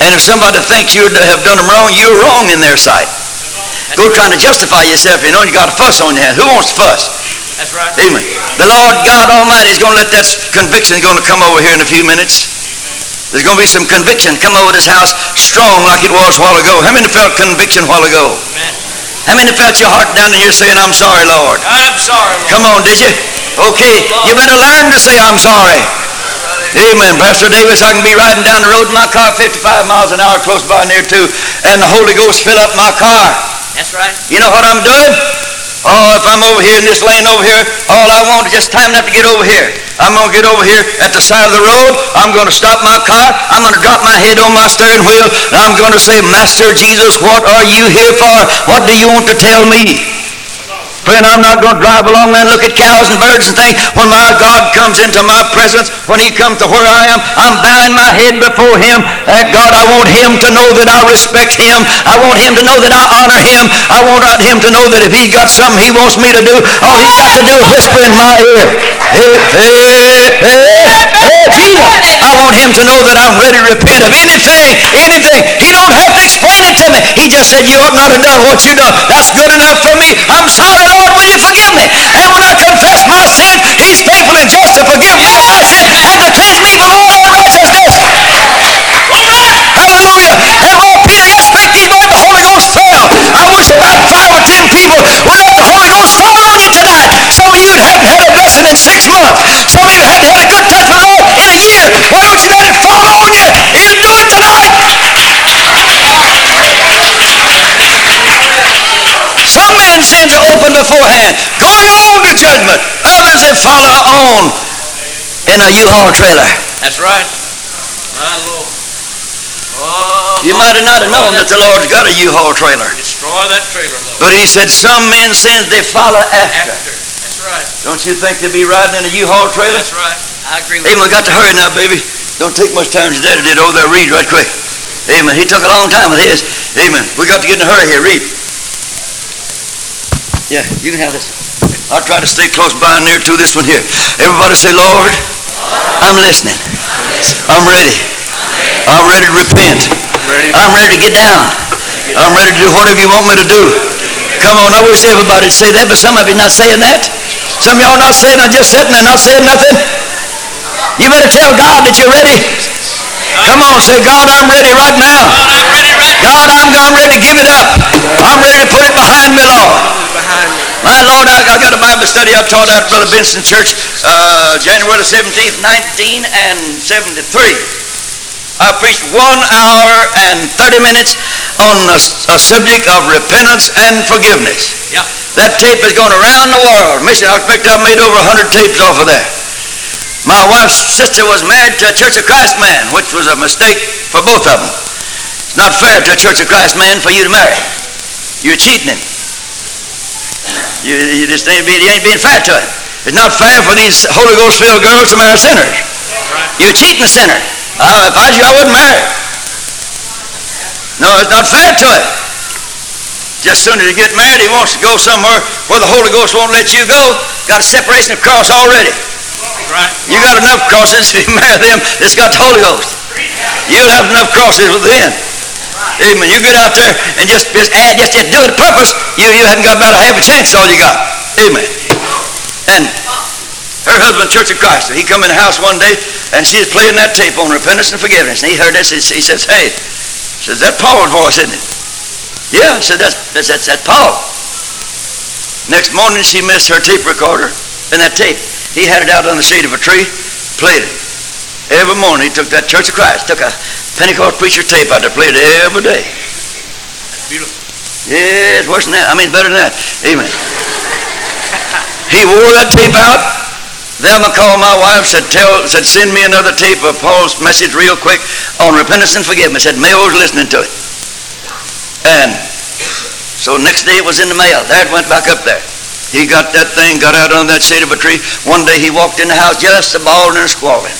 [SPEAKER 1] And if somebody thinks you have done them wrong, you're wrong in their sight. Go trying to justify yourself, you know, you got a fuss on your hands. Who wants to fuss?
[SPEAKER 2] That's right.
[SPEAKER 1] Amen. The Lord God Almighty is going to let that conviction going to come over here in a few minutes. There's going to be some conviction come over this house strong like it was a while ago. How many felt conviction a while ago?
[SPEAKER 2] Amen.
[SPEAKER 1] How many felt your heart down in here saying, I'm sorry, Lord?
[SPEAKER 2] I'm sorry, Lord.
[SPEAKER 1] Come on, did you? Okay, you better learn to say, I'm sorry. Amen. Pastor Davis, I can be riding down the road in my car 55 miles an hour close by near too, and the Holy Ghost fill up my car.
[SPEAKER 2] That's right.
[SPEAKER 1] You know what I'm doing? Oh, if I'm over here in this lane over here, all I want is just time enough to get over here. I'm going to get over here at the side of the road. I'm going to stop my car. I'm going to drop my head on my steering wheel. And I'm going to say, Master Jesus, what are you here for? What do you want to tell me? Friend, I'm not going to drive along and look at cows and birds and think, when my God comes into my presence, when he comes to where I am, I'm bowing my head before him. And God, I want him to know that I respect him. I want him to know that I honor him. I want him to know that if he got something he wants me to do, all he's got to do is whisper in my ear. Hey, hey, hey, hey. I want him to know that I'm ready to repent of anything, anything. He don't have to explain it to me. He just said, you ought not have done what you done. That's good enough for me. I'm sorry, Lord, will you forgive me? And when I confess my sin, he's faithful and just to forgive my sin and to cleanse me from all beforehand, going on to judgment. Others that follow on in a U-Haul trailer.
[SPEAKER 2] That's right. My Lord. Oh,
[SPEAKER 1] You might have not have known that the Lord's got a U-Haul trailer.
[SPEAKER 2] destroy that trailer, Lord.
[SPEAKER 1] But he said some men's sins they follow after.
[SPEAKER 2] After. That's right.
[SPEAKER 1] Don't you think they'd be riding in a U-Haul trailer?
[SPEAKER 2] That's right. I agree with
[SPEAKER 1] Hey, we got to hurry now, baby. Don't take much time as Daddy did over there. Read right quick. Amen. He took a long time with his. Amen. We got to get in a hurry here. Read. Yeah, you can have this. I'll try to stay close by and near to this one here. Everybody say, Lord, I'm listening. I'm ready. I'm ready to repent. I'm ready to get down. I'm ready to do whatever you want me to do. Come on, I wish everybody would say that, but some of you not saying that. Some of y'all not saying, I'm just sitting there not saying nothing. You better tell God that you're ready. Come on, say, God, I'm ready right now. God, I'm, I'm ready to give it up. I'm ready to put it behind me, Lord. My Lord, I, I got a Bible study I taught at Brother Benson Church uh, January the 17th, 19 and 73. I preached one hour and 30 minutes on a, a subject of repentance and forgiveness.
[SPEAKER 2] Yeah.
[SPEAKER 1] That tape is going around the world. Mission, I expect I've made over 100 tapes off of that. My wife's sister was married to a Church of Christ man, which was a mistake for both of them. It's not fair to a Church of Christ man for you to marry. You're cheating him. You, you just ain't, be, you ain't being fair to him. It's not fair for these Holy Ghost filled girls to marry sinners. You're cheating a sinner. If I was you, I wouldn't marry. No, it's not fair to him. Just soon as you get married, he wants to go somewhere where the Holy Ghost won't let you go. Got a separation of cross already. You got enough crosses if you marry them that's got the Holy Ghost. You'll have enough crosses within. Amen. You get out there and just, just add, just, just do it purpose, you, you haven't got about a half a chance all you got. Amen. And her husband, Church of Christ, he come in the house one day and she's playing that tape on repentance and forgiveness. And he heard this, he says, hey, says, that Paul's voice, isn't it? Yeah, said, that's, that's, that's, that's Paul. Next morning she missed her tape recorder and that tape. He had it out on the seat of a tree, played it. Every morning he took that Church of Christ, took a Pentecost preacher tape out there, played it every day.
[SPEAKER 2] Beautiful.
[SPEAKER 1] Yeah, it's worse than that. I mean, better than that. Amen. he wore that tape out. Velma called my wife, said, tell, said, send me another tape of Paul's message real quick on repentance and forgiveness. Said, Mayo's listening to it. And so next day it was in the mail. There it went back up there. He got that thing, got out on that shade of a tree. One day he walked in the house just a bawling and squalling.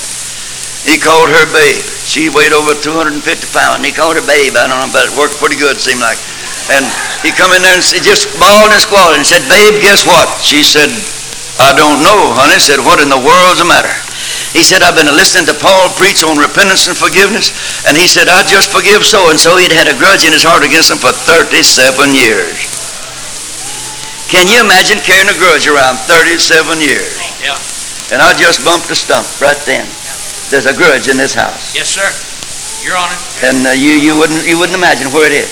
[SPEAKER 1] He called her babe. She weighed over 250 pounds. He called her babe. I don't know, but it worked pretty good, seemed like. And he come in there and said, just bawled and squalled and said, babe, guess what? She said, I don't know, honey. Said, what in the world's the matter? He said, I've been listening to Paul preach on repentance and forgiveness, and he said, I just forgive so and so. He'd had a grudge in his heart against them for 37 years. Can you imagine carrying a grudge around 37 years?
[SPEAKER 2] Yeah.
[SPEAKER 1] And I just bumped a stump right then. There's a grudge in this house,
[SPEAKER 2] Yes, sir. Your Honor,
[SPEAKER 1] and uh, you you wouldn't you wouldn't imagine where it is,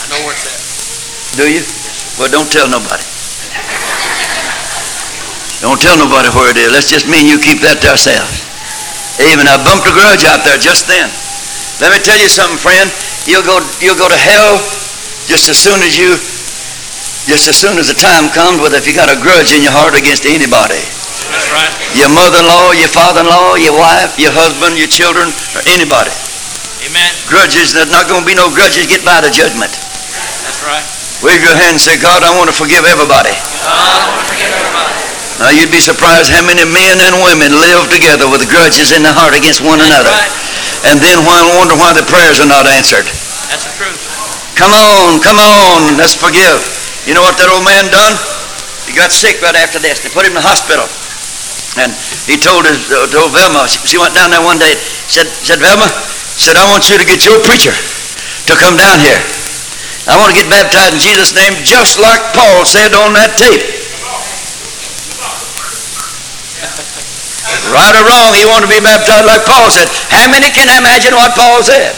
[SPEAKER 2] I know where it's at.
[SPEAKER 1] do you? Well, don't tell nobody. Don't tell nobody where it is. Let's just me and you keep that to ourselves. Amen. I bumped a grudge out there just then. Let me tell you something, friend. You'll go you'll go to hell just as soon as you just as soon as the time comes whether if you got a grudge in your heart against anybody.
[SPEAKER 2] That's right.
[SPEAKER 1] Your mother-in-law, your father-in-law, your wife, your husband, your children, or anybody.
[SPEAKER 2] Amen.
[SPEAKER 1] Grudges, there's not going to be no grudges get by the judgment.
[SPEAKER 2] That's right.
[SPEAKER 1] Wave your hand and say, God, I want to forgive everybody.
[SPEAKER 2] God, I want to forgive everybody.
[SPEAKER 1] Now, you'd be surprised how many men and women live together with grudges in their heart against one
[SPEAKER 2] That's
[SPEAKER 1] another.
[SPEAKER 2] right.
[SPEAKER 1] And then why- wonder why the prayers are not answered.
[SPEAKER 2] That's the truth.
[SPEAKER 1] Come on, come on, let's forgive. You know what that old man done? He got sick right after this. They put him in the hospital. And he told his, uh, told Velma, she, she went down there one day, said, said, Velma, said, I want you to get your preacher to come down here. I want to get baptized in Jesus' name, just like Paul said on that tape. Right or wrong, he wanted to be baptized like Paul said. How many can imagine what Paul said?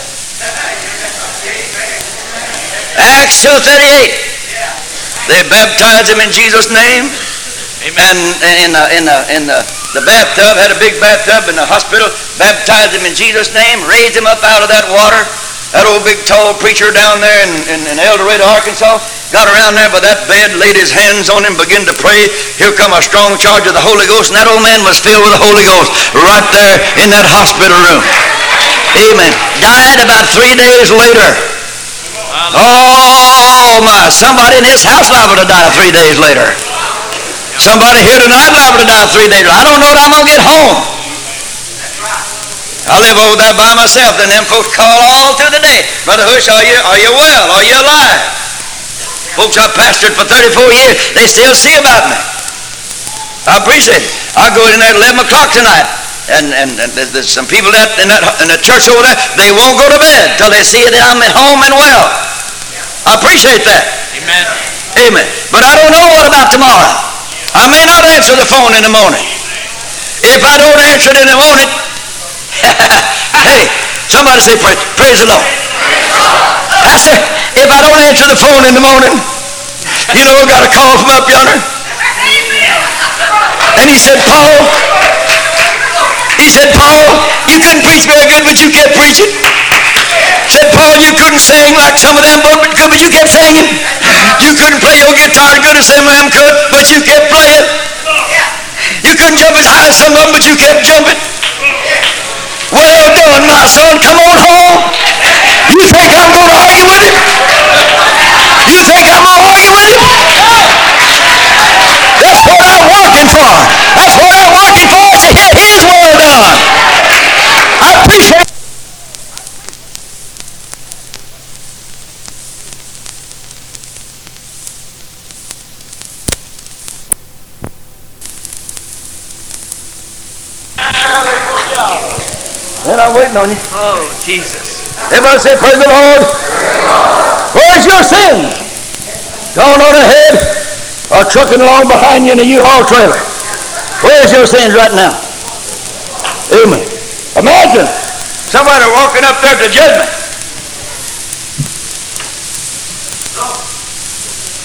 [SPEAKER 1] Acts 2.38. They baptized him in Jesus' name.
[SPEAKER 2] Amen.
[SPEAKER 1] In the, in the, in the, the bathtub, had a big bathtub in the hospital, baptized him in Jesus' name, raised him up out of that water. That old big tall preacher down there in, in, in El Dorado, Arkansas, got around there by that bed, laid his hands on him, began to pray. Here come a strong charge of the Holy Ghost, and that old man was filled with the Holy Ghost right there in that hospital room. Amen. Died about three days later. Oh my, somebody in this house liable to die three days later. Somebody here tonight liable to die three days later. I don't know that I'm going to get home. I live over there by myself, and them folks call all through the day. Brother Hush, are you, are you well? Are you alive? Folks I've pastored for 34 years, they still see about me. I appreciate it. I go in there at 11 o'clock tonight, and, and, and there's, there's some people that, in, that, in the church over there, they won't go to bed till they see that I'm at home and well. I appreciate that.
[SPEAKER 2] Amen.
[SPEAKER 1] Amen. But I don't know what about tomorrow. I may not answer the phone in the morning. If I don't answer it in the morning, hey, somebody say praise, praise the Lord. I said, if I don't answer the phone in the morning, you know, I got a call from up yonder. And he said, Paul, he said, Paul, you couldn't preach very good, but you kept preaching. Said, Paul, you couldn't sing like some of them but but you kept singing. You couldn't play your guitar good as some of them could, but you kept playing. You couldn't jump as high as some of them, but you kept jumping. Well done, my son. Come on home. You think I'm going to argue with him? You think I'm going to argue with him? That's what I'm working for. That's what I'm working for to hear his well done. I appreciate And I'm waiting on you.
[SPEAKER 2] Oh, Jesus.
[SPEAKER 1] Everybody say, Praise the Lord. Where's your sin? Gone on ahead or trucking along behind you in a U-Haul trailer? Where's your sins right now? Amen. Imagine somebody walking up there to judgment.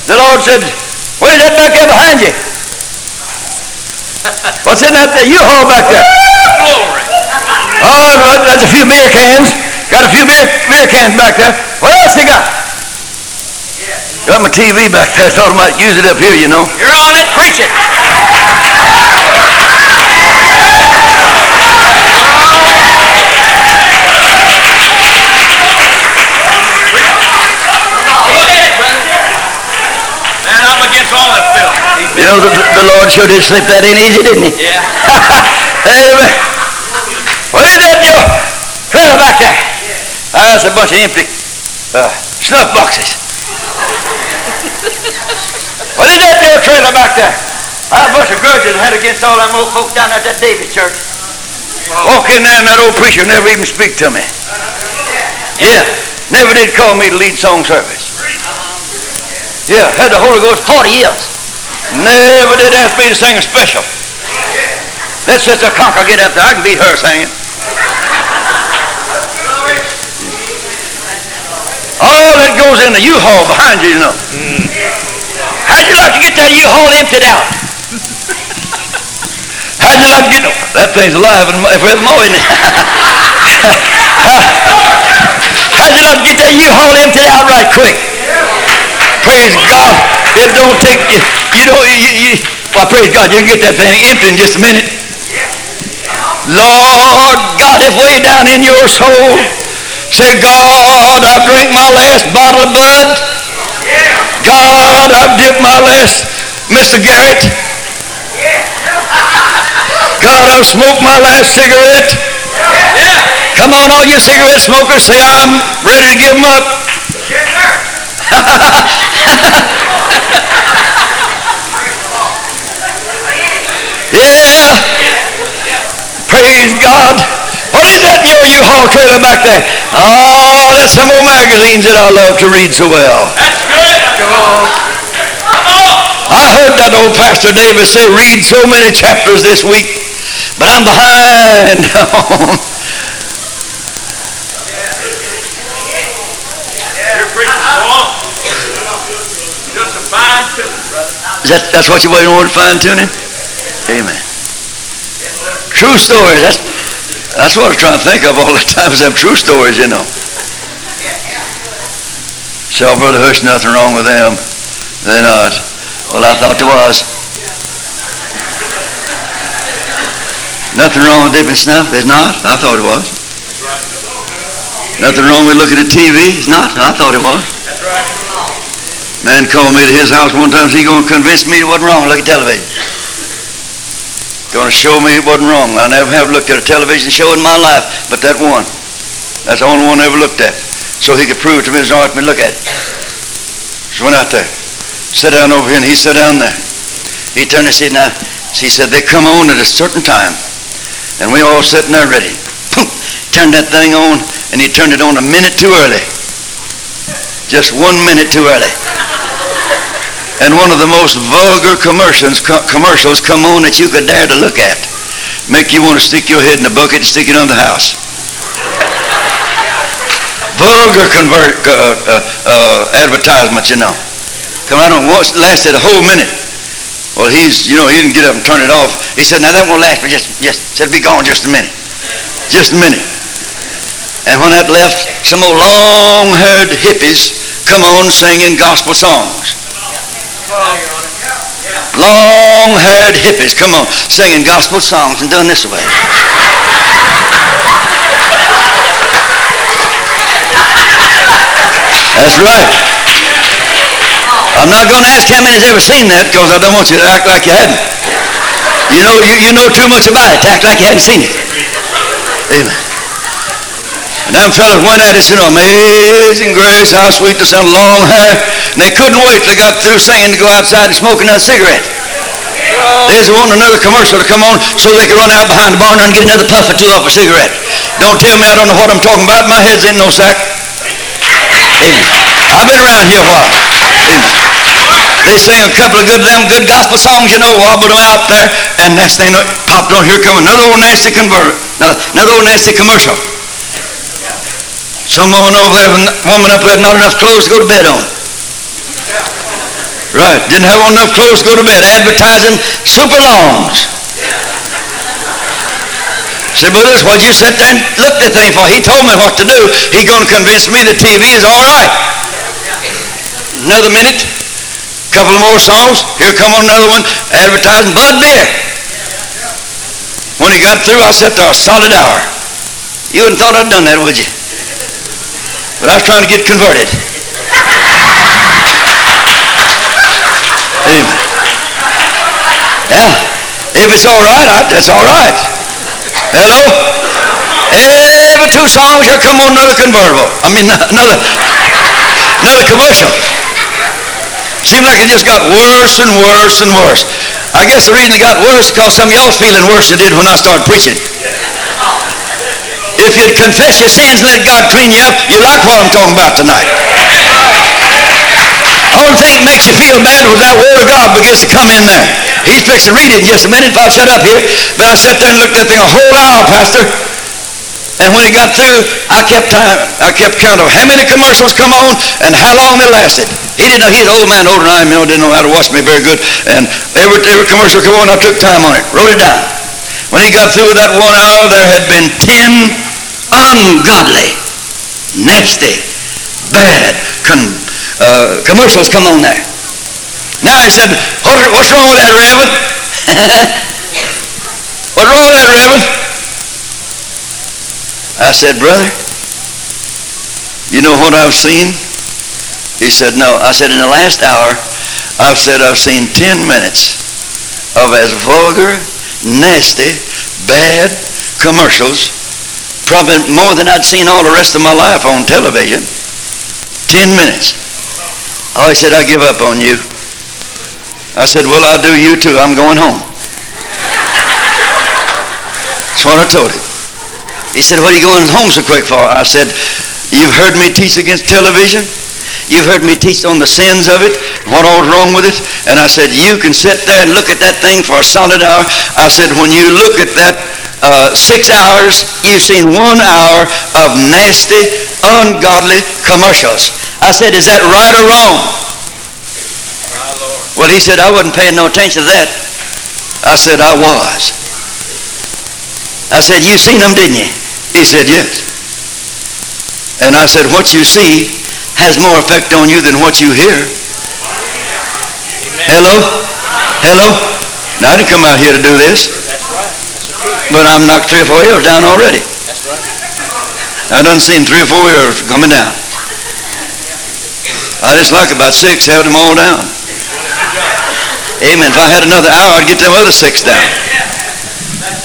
[SPEAKER 1] The Lord said, What is that back there behind you? What's in that U-Haul back there?
[SPEAKER 2] Glory.
[SPEAKER 1] Oh, look, there's a few beer cans. Got a few beer, beer cans back there. What else you got? Got my TV back there. Thought I might use it up here, you know.
[SPEAKER 2] You're on it. Preach it. Go ahead.
[SPEAKER 3] Man, I'm against all that filth.
[SPEAKER 1] You know, the, the Lord sure did slip that in easy, didn't he?
[SPEAKER 2] Yeah.
[SPEAKER 1] Amen. Is that, Joe? Trailer back there. Ah, That's a bunch of empty uh, snuff boxes. what is that there trailer back there? Ah, A bunch of grudges I had against all them old folks down at that David church. Walk in there and that old preacher never even speak to me. Yeah, never did call me to lead song service. Yeah, had the Holy Ghost 40 years. Never did ask me to sing a special. Let Sister Conker get up there. I can beat her singing. All that goes in the U-Haul behind you, you know. Mm. How'd you like to get that U-Haul emptied out? How'd you like to get... That thing's alive and forevermore, isn't it? How'd you like to get that U-Haul emptied out right quick? Praise God. It don't take... You, you don't... You, you, you, well, praise God, you can get that thing empty in just a minute. Lord God, if way down in your soul, say, God, I've drank my last bottle of blood. God, I've dipped my last Mr. Garrett. God, I've smoked my last cigarette. Come on, all you cigarette smokers, say, I'm ready to give them up. Yeah. Praise God. What is that in your U-Haul trailer back there? Oh, that's some old magazines that I love to read so well.
[SPEAKER 3] That's good. Come on.
[SPEAKER 1] I heard that old Pastor Davis say, read so many chapters this week, but I'm behind.
[SPEAKER 3] On.
[SPEAKER 1] Is that, that's what you're want to fine tuning? Amen. True story. That's, that's what I was trying to think of all the times, them true stories, you know. So, Brother Hush, nothing wrong with them. They're not. Well, I thought there was. Nothing wrong with dipping snuff? There's not? I thought it was. Nothing wrong with looking at TV? It's not? I thought it was. Man called me to his house one time. He going to convince me it wasn't wrong look at television. Going to show me it wasn't wrong. I never have looked at a television show in my life, but that one. That's the only one I ever looked at. So he could prove to me long as me look at it. So went out there, sat down over here, and he sat down there. He turned and said, now, he said, they come on at a certain time, and we all sitting there ready. Poof, turned that thing on, and he turned it on a minute too early. Just one minute too early and one of the most vulgar commercials, co- commercials come on that you could dare to look at. Make you want to stick your head in the bucket and stick it on the house. vulgar convert, uh, uh, uh, advertisement, you know. Come on, once lasted a whole minute. Well, he's, you know, he didn't get up and turn it off. He said, now that won't last for just, just, said, be gone just a minute. Just a minute. And when that left, some old long-haired hippies come on singing gospel songs. Long-haired hippies, come on, singing gospel songs and doing this way. That's right. I'm not going to ask how many's ever seen that because I don't want you to act like you hadn't. You know, you, you know too much about it to act like you hadn't seen it. Amen. Them fellas went at it, said, Amazing grace, how sweet the sound, long hair. And they couldn't wait till they got through singing to go outside and smoke another cigarette. They just wanted another commercial to come on so they could run out behind the barn and get another puff or two off a cigarette. Don't tell me I don't know what I'm talking about. My head's in no sack. I've been around here a while. They sing a couple of good them good gospel songs, you know, wobbled them out there, and next thing popped on, here come another old nasty convert, another old nasty commercial. Some woman over there, woman up there, not enough clothes to go to bed on. Right, didn't have enough clothes to go to bed, advertising super longs. Said, this what you sat there and looked at thing for. He told me what to do. He going to convince me the TV is all right. Another minute, couple more songs. Here come another one, advertising Bud Beer. When he got through, I sat there oh, a solid hour. You wouldn't thought I'd done that, would you? But I was trying to get converted. Amen. Yeah. If it's all right, I, that's all right. Hello? Every two songs, here come on another convertible. I mean, another, another commercial. Seemed like it just got worse and worse and worse. I guess the reason it got worse is because some of y'all feeling worse than it did when I started preaching. If you'd confess your sins and let God clean you up, you like what I'm talking about tonight. Only thing that makes you feel bad was that Word of God begins to come in there. He's fixing to read it in just a minute if I shut up here. But I sat there and looked at the thing a whole hour, Pastor. And when he got through, I kept time, I kept count of how many commercials come on and how long they lasted. He didn't know, he's an old man older than I am, you know, didn't know how to watch me very good. And every, every commercial come on, I took time on it, wrote it down. When he got through with that one hour, there had been ten ungodly, nasty, bad con- uh, commercials come on there. Now he said, what's wrong with that, Reverend? what's wrong with that, Reverend? I said, brother, you know what I've seen? He said, no. I said, in the last hour, I've said I've seen 10 minutes of as vulgar, nasty, bad commercials, probably more than I'd seen all the rest of my life on television. 10 minutes. Oh, he said, I give up on you. I said, well, I'll do you too. I'm going home. That's what I told him. He said, what are you going home so quick for? I said, you've heard me teach against television. You've heard me teach on the sins of it, what all's wrong with it. And I said, you can sit there and look at that thing for a solid hour. I said, when you look at that uh, six hours, you've seen one hour of nasty, ungodly commercials. I said, is that right or wrong? Well, he said, I wasn't paying no attention to that. I said, I was. I said, you seen them, didn't you? He said, yes. And I said, what you see has more effect on you than what you hear. Hello? Hello? Now, I didn't come out here to do this. But I'm knocked three or four ears down already. I done seen three or four ears coming down. I just like about six, have them all down. Amen. If I had another hour, I'd get them other six down.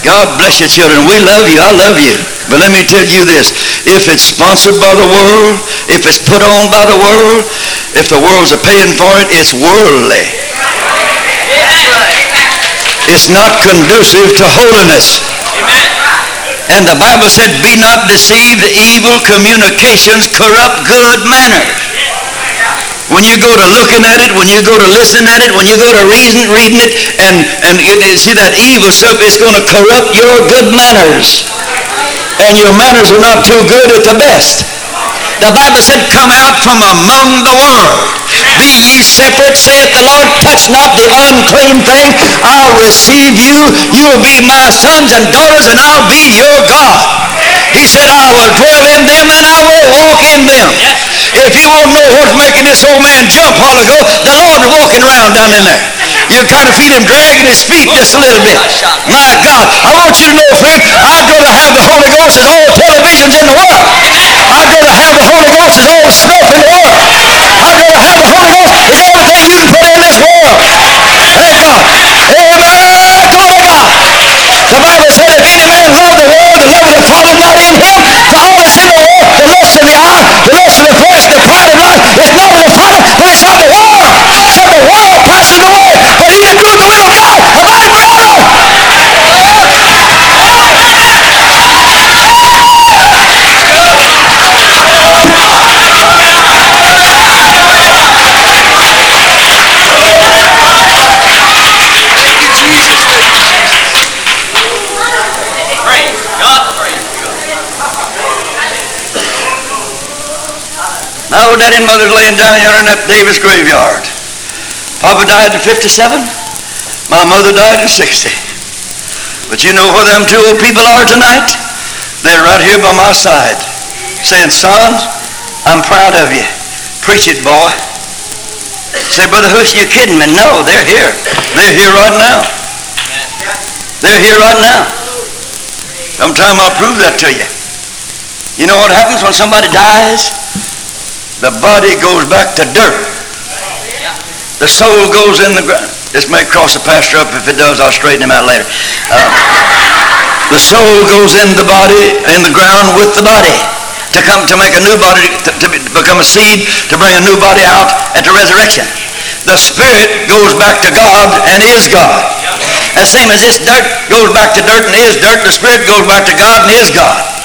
[SPEAKER 1] God bless you, children. We love you. I love you. But let me tell you this. If it's sponsored by the world, if it's put on by the world, if the world's a paying for it, it's worldly. It's not conducive to holiness. And the Bible said, be not deceived, evil communications corrupt good manners. When you go to looking at it, when you go to listening at it, when you go to reason, reading it, and, and you see that evil stuff, it's going to corrupt your good manners. And your manners are not too good at the best. The Bible said, come out from among the world. Be ye separate, saith the Lord. Touch not the unclean thing. I'll receive you. You'll be my sons and daughters, and I'll be your God. He said, I will dwell in them and I will walk in them. If you want to know what's making this old man jump while ago, the Lord is walking around down in there. You kind of feel him dragging his feet just a little bit. My God, I want you to know, friend, I'd rather have the Holy Ghost as all televisions in the world. I'd rather have the Holy Ghost as all snuff in the world. I'd rather have the Holy Ghost as everything you can put in this world. Thank God. Amen. Glory to God. The Bible said, if any man love the world, the love of the Father not in him, for all that's in the world, the lust of the eye, the lust of the flesh, the pride of life, is not of the Father, but it's of the world. And the world passes away, but he that doeth the will of God abide forever.
[SPEAKER 2] Praise God, praise God.
[SPEAKER 1] Daddy and mother's laying down here in that Davis graveyard. Papa died at 57. My mother died at 60. But you know where them two old people are tonight? They're right here by my side, saying, Son, I'm proud of you. Preach it, boy. Say, Brother Hush, you kidding me? No, they're here. They're here right now. They're here right now. Sometime I'll prove that to you. You know what happens when somebody dies? The body goes back to dirt. The soul goes in the ground. This may cross the pastor up. If it does, I'll straighten him out later. Uh, the soul goes in the body, in the ground with the body, to come to make a new body, to, to be- become a seed, to bring a new body out at the resurrection. The spirit goes back to God and is God. The same as this dirt goes back to dirt and is dirt, the spirit goes back to God and is God.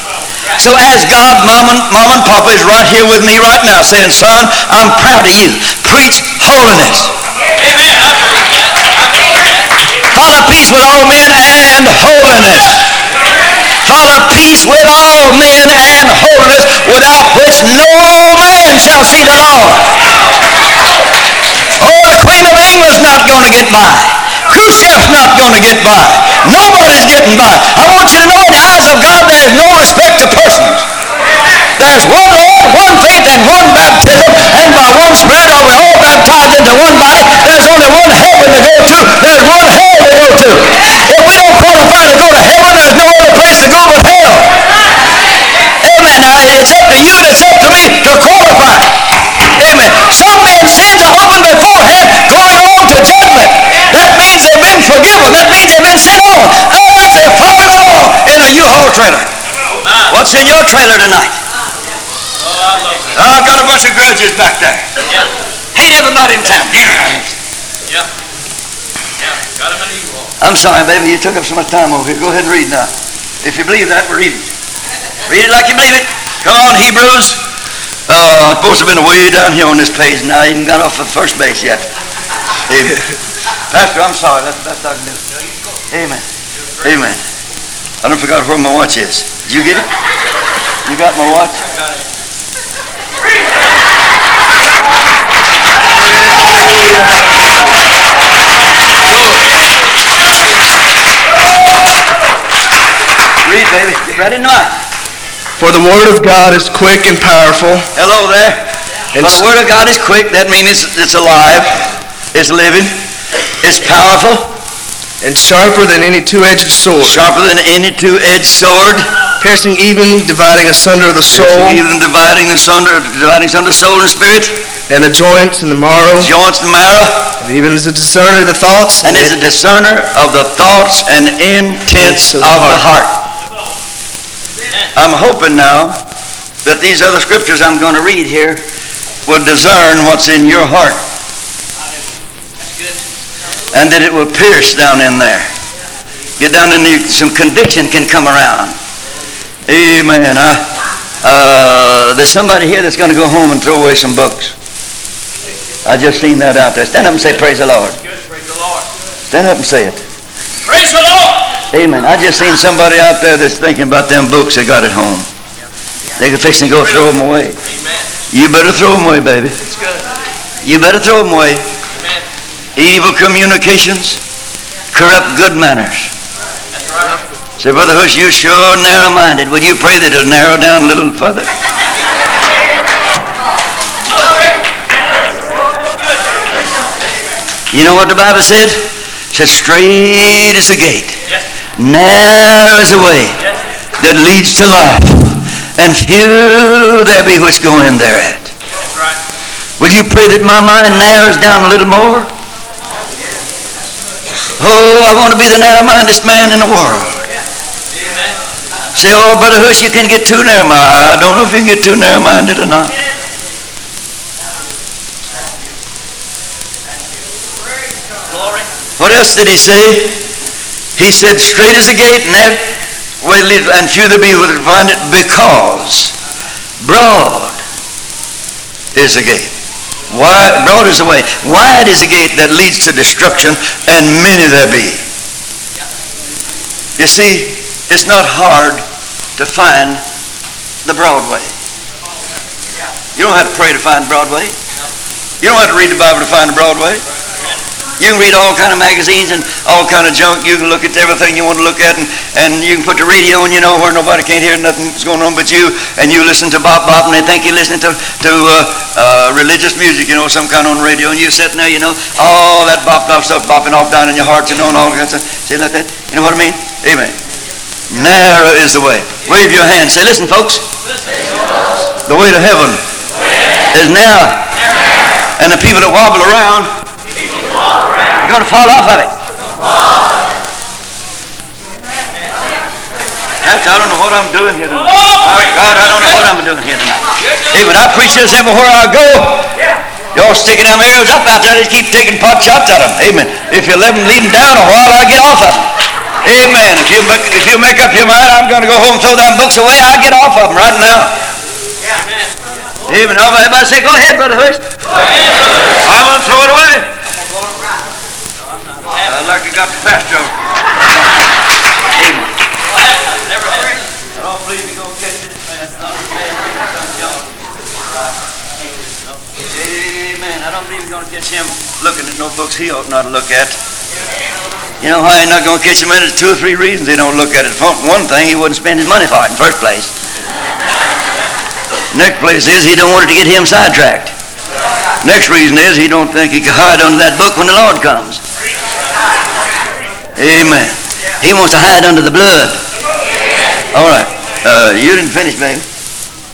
[SPEAKER 1] So as God, mom and, mom and papa is right here with me right now saying, son, I'm proud of you. Preach holiness.
[SPEAKER 2] Amen.
[SPEAKER 1] Follow peace with all men and holiness. Follow peace with all men and holiness, without which no man shall see the Lord. Oh, the Queen of England's not going to get by. Khrushchev's not going to get by. Nobody's getting by. I want you to know in the eyes of God there is no respect to persons. There's one Lord, one faith, and one baptism, and by one Spirit are we all baptized into one body. There's only one heaven to go to. There's one hell to go to. If we don't qualify to go to heaven, there's no other place to go but hell. Amen. Now, it's up to you and it's up to me to qualify. Amen. Some men's sins are open beforehand, going on to judgment. That means they've been forgiven. That means they've been sent on. Others, they're falling along in a U-Haul trailer. What's in your trailer tonight? Oh, I've got a bunch of grudges back there. Hate everybody in town.
[SPEAKER 2] Yeah. Yeah. Got him an evil.
[SPEAKER 1] I'm sorry, baby. You took up so much time over here. Go ahead and read now. If you believe that, read it. Read it like you believe it. Come on, Hebrews. Uh, supposed to have been way down here on this page, and I ain't got off the first base yet. Amen. Pastor, I'm sorry. That's that's not good. Amen. Amen. I don't forgot where my watch is. Did you get it? You got my watch? Got it. Read, baby. Get ready tonight.
[SPEAKER 4] For the word of God is quick and powerful,
[SPEAKER 1] Hello there.
[SPEAKER 4] And
[SPEAKER 1] Well, the word of God is quick. That means it's, it's alive. It's living. It's powerful.
[SPEAKER 4] And sharper than any two-edged sword,
[SPEAKER 1] Sharper than any two-edged sword.
[SPEAKER 4] piercing even, dividing asunder the soul,
[SPEAKER 1] even dividing asunder, dividing asunder soul and spirit,
[SPEAKER 4] and the joints and the marrow,
[SPEAKER 1] joints and marrow,
[SPEAKER 4] and even as a discerner of the thoughts.
[SPEAKER 1] And is a discerner of the thoughts and intents of the heart. I'm hoping now that these other scriptures I'm going to read here will discern what's in your heart. And that it will pierce down in there. Get down in there, some conviction can come around. Amen. I, uh, there's somebody here that's going to go home and throw away some books. I just seen that out there. Stand up and say, Praise the Lord.
[SPEAKER 3] Praise the Lord.
[SPEAKER 1] Stand up and say it.
[SPEAKER 3] Praise the Lord.
[SPEAKER 1] Amen. I just seen somebody out there that's thinking about them books they got at home. They could fix and go throw them away.
[SPEAKER 3] Amen.
[SPEAKER 1] You better throw them away, baby. You better throw them away. Evil communications, corrupt good manners. Say, Brother Hush, you're sure narrow-minded. Will you pray that it'll narrow down a little further? You know what the Bible said? It said, straight is the gate, narrow is the way that leads to life, and few there be which go in thereat. Will you pray that my mind narrows down a little more? Oh, I want to be the narrow-mindedest man in the world. Say, oh, Brother Hush, you can get too narrow-minded. I don't know if you can get too narrow-minded or not. What else did he say? He said, straight is the gate, and that way leads, and few there be which find it, because broad is the gate. Wide, broad is the way. Wide is the gate that leads to destruction, and many there be. You see, it's not hard to find the broad way. You don't have to pray to find the broad way. You don't have to read the Bible to find the broad way. You can read all kind of magazines and all kind of junk. You can look at everything you want to look at, and, and you can put the radio on, you know, where nobody can't hear nothing's going on but you, and you listen to Bob bop, and they think you're listening to, to uh, uh, religious music, you know, some kind on the radio, and you're sitting there, you know, all that Bob bop stuff bopping off down in your heart, you know, and all that stuff. See like that? You know what I mean? Amen. Narrow is the way. Wave your hand. Say, listen, folks. The way to heaven is narrow. And the people that wobble around going to fall off of it. That's, I don't know what I'm doing here tonight. My God, I don't know what I'm doing here tonight. Hey, but I preach this everywhere I go. Y'all sticking them arrows up out there, just keep taking pot shots at them. Amen. If you let them lead them down a while, I get off of them. Amen. If you make, if you make up your mind, I'm going to go home and throw them books away, I get off of them right now. Amen. Everybody say, go ahead, Brother Hush. I'm going to throw it away. Like you got. Amen.
[SPEAKER 3] Never had.
[SPEAKER 1] I don't believe you're going to catch it. Amen. I don't believe you're going to catch him looking at no books he ought not to look at. You know why you're not going to catch him in? Two or three reasons he don't look at it. For One thing, he wouldn't spend his money for it in the first place. Next place is he don't want it to get him sidetracked. Next reason is he don't think he can hide under that book when the Lord comes. Amen. He wants to hide under the blood. All right. Uh, you didn't finish, baby.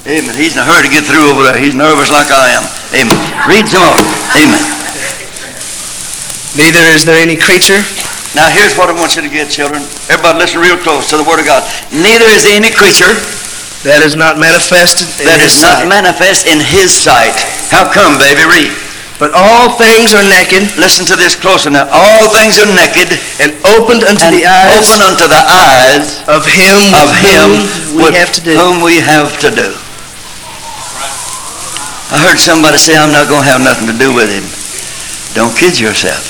[SPEAKER 1] Amen. He's in a hurry to get through over there. He's nervous like I am. Amen. Read some more. Amen.
[SPEAKER 4] neither is there any creature
[SPEAKER 1] Now here's what I want you to get, children. Everybody listen real close to the Word of God. Neither is there any creature
[SPEAKER 4] that is not manifested in
[SPEAKER 1] that is not manifest in His sight. How come, baby? Read.
[SPEAKER 4] But all things are naked
[SPEAKER 1] Listen to this closer now. All things are naked
[SPEAKER 4] and opened unto
[SPEAKER 1] and
[SPEAKER 4] the eyes
[SPEAKER 1] open unto the eyes
[SPEAKER 4] of him
[SPEAKER 1] of Him
[SPEAKER 4] whom we have to do.
[SPEAKER 1] whom we have to do. I heard somebody say, I'm not going to have nothing to do with Him. Don't kid yourself.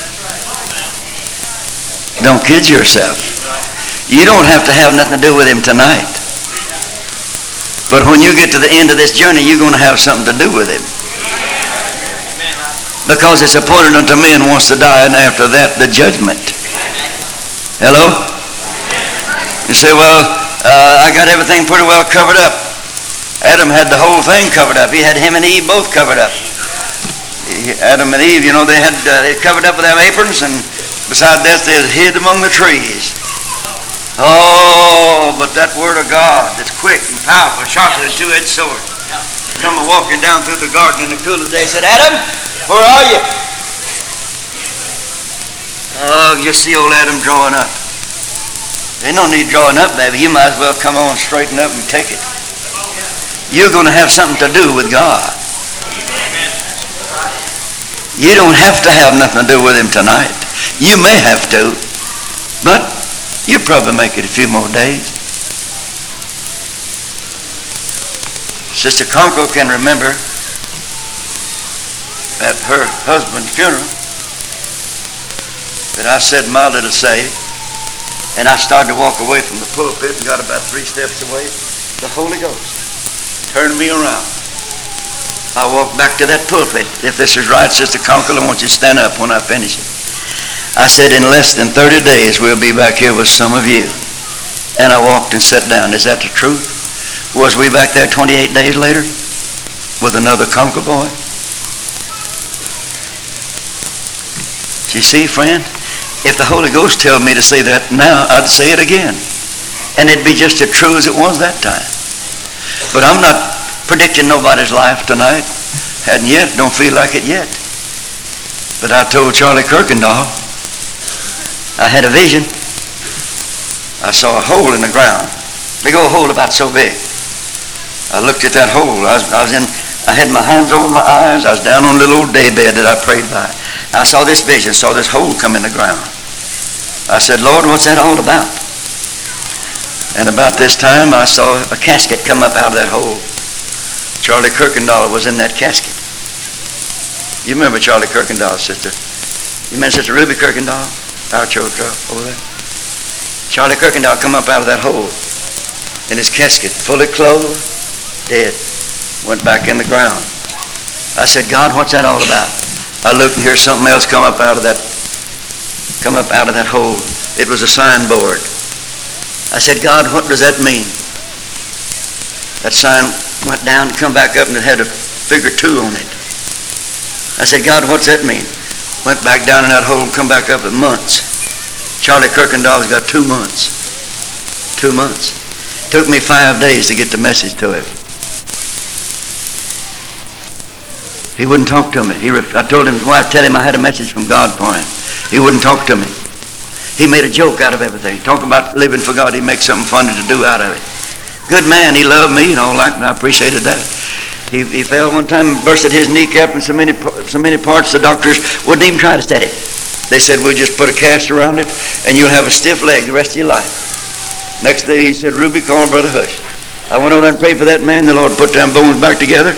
[SPEAKER 1] Don't kid yourself. You don't have to have nothing to do with Him tonight. But when you get to the end of this journey, you're going to have something to do with Him. Because it's appointed unto men once to die, and after that, the judgment. Hello? You say, well, uh, I got everything pretty well covered up. Adam had the whole thing covered up. He had him and Eve both covered up. Adam and Eve, you know, they had uh, they covered up with their aprons, and beside that, they hid among the trees. Oh, but that word of God that's quick and powerful, sharper than a two-edged sword. Come walking down through the garden in the cool of the day, said, Adam, where are you? Oh, you see old Adam drawing up. Ain't no need drawing up, baby. You might as well come on, straighten up, and take it. You're going to have something to do with God. You don't have to have nothing to do with Him tonight. You may have to, but you'll probably make it a few more days. Sister Conkle can remember at her husband's funeral that I said my little say, and I started to walk away from the pulpit and got about three steps away. The Holy Ghost turned me around. I walked back to that pulpit. If this is right, Sister Conkle, I want you to stand up when I finish it. I said, in less than 30 days, we'll be back here with some of you. And I walked and sat down. Is that the truth? Was we back there 28 days later with another? Do you see, friend? If the Holy Ghost told me to say that now, I'd say it again. And it'd be just as true as it was that time. But I'm not predicting nobody's life tonight. Hadn't yet, don't feel like it yet. But I told Charlie Kirkendall, I had a vision. I saw a hole in the ground. Big old hole about so big. I looked at that hole. I was, I was in, I had my hands over my eyes. I was down on a little old day bed that I prayed by. I saw this vision, saw this hole come in the ground. I said, Lord, what's that all about? And about this time, I saw a casket come up out of that hole. Charlie Kirkendall was in that casket. You remember Charlie Kirkendall, sister? You remember Sister Ruby Kirkendall? Our church over there. Charlie Kirkendall come up out of that hole in his casket, fully clothed, dead. Went back in the ground. I said, God, what's that all about? I looked and hear something else come up out of that, come up out of that hole. It was a signboard. I said, God, what does that mean? That sign went down and come back up and it had a figure two on it. I said, God, what's that mean? Went back down in that hole and come back up in months. Charlie Kirkendall's got two months. Two months. Took me five days to get the message to him. He wouldn't talk to me. He I told him, wife, tell him I had a message from God for him. He wouldn't talk to me. He made a joke out of everything. Talk about living for God. He makes something funny to do out of it. Good man. He loved me and all that, and I appreciated that. He, he fell one time and bursted his kneecap in so many, so many parts the doctors wouldn't even try to set it. They said, we'll just put a cast around it and you'll have a stiff leg the rest of your life. Next day he said, Ruby, call Brother Hush. I went over and prayed for that man. The Lord put them bones back together.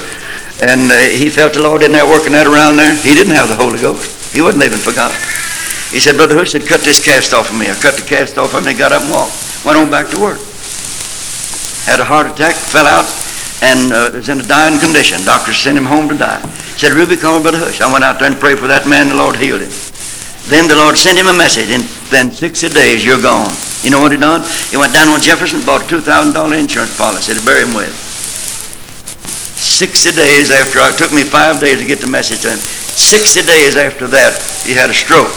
[SPEAKER 1] And uh, he felt the Lord in there working that around there. He didn't have the Holy Ghost. He wasn't living for God. He said, Brother Hush said, cut this cast off of me. I cut the cast off of him and he got up and walked. Went on back to work. Had a heart attack, fell out, and uh, was in a dying condition. Doctors sent him home to die. Said, Ruby, call Brother Hush. I went out there and prayed for that man. The Lord healed him. Then the Lord sent him a message. In then 60 days, you're gone. You know what he done? He went down on Jefferson, bought a $2,000 insurance policy to bury him with. 60 days after, it took me five days to get the message to him. 60 days after that, he had a stroke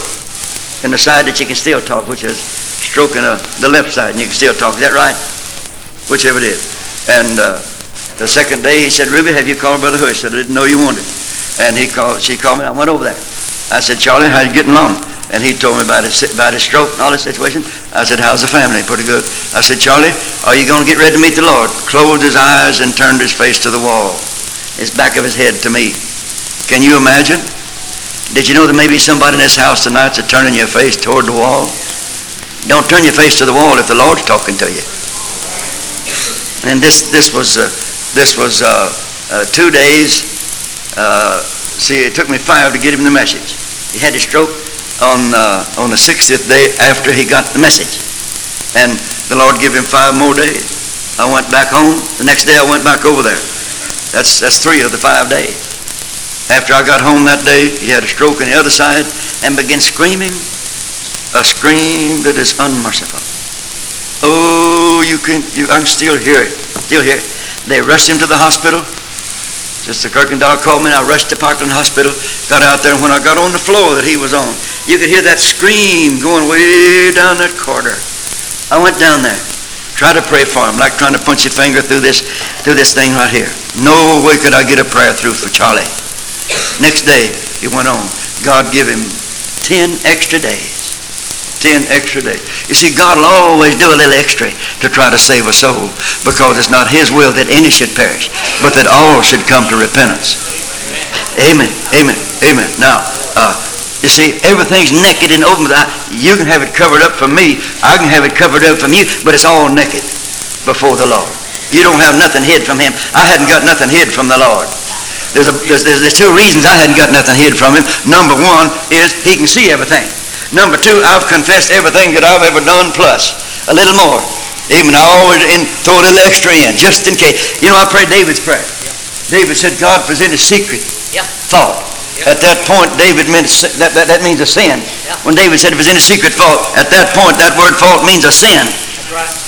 [SPEAKER 1] in the side that you can still talk, which is stroke in uh, the left side, and you can still talk. Is that right? Whichever it is. And uh, the second day, he said, Ruby, have you called Brother Hush? I said, I didn't know you wanted. And he called, she called me. I went over there. I said, Charlie, how you getting along? And he told me about his, about his stroke and all this situation. I said, how's the family? Pretty good. I said, Charlie, are you going to get ready to meet the Lord? Closed his eyes and turned his face to the wall. His back of his head to me. Can you imagine? Did you know there may be somebody in this house tonight that's turning your face toward the wall? Don't turn your face to the wall if the Lord's talking to you. And this this was uh, this was uh, uh, two days. Uh, see, it took me five to get him the message. He had a stroke on uh, on the 60th day after he got the message, and the Lord gave him five more days. I went back home. The next day I went back over there. That's that's three of the five days. After I got home that day, he had a stroke on the other side and began screaming a scream that is unmerciful. Oh, you can, you, I can still hear it, still hear it. They rushed him to the hospital. Sister Kirkendall called me, and I rushed to Parkland Hospital, got out there, and when I got on the floor that he was on, you could hear that scream going way down that corridor. I went down there, tried to pray for him, like trying to punch your finger through this, through this thing right here. No way could I get a prayer through for Charlie. Next day, he went on. God give him 10 extra days. 10 extra days. You see, God will always do a little extra to try to save a soul because it's not His will that any should perish, but that all should come to repentance. Amen. Amen. Amen. Now, uh, you see, everything's naked and open. You can have it covered up from me. I can have it covered up from you, but it's all naked before the Lord. You don't have nothing hid from Him. I hadn't got nothing hid from the Lord. There's, a, there's, there's, there's two reasons I hadn't got nothing hid from Him. Number one is He can see everything. Number two, I've confessed everything that I've ever done plus a little more. Even I always in, throw a little extra in, just in case. You know, I prayed David's prayer. David said, God present a secret
[SPEAKER 2] Yeah.
[SPEAKER 1] thought. At that point, David meant that, that, that means a sin.
[SPEAKER 2] Yeah.
[SPEAKER 1] When David said, if it's any secret fault, at that point, that word fault means a sin.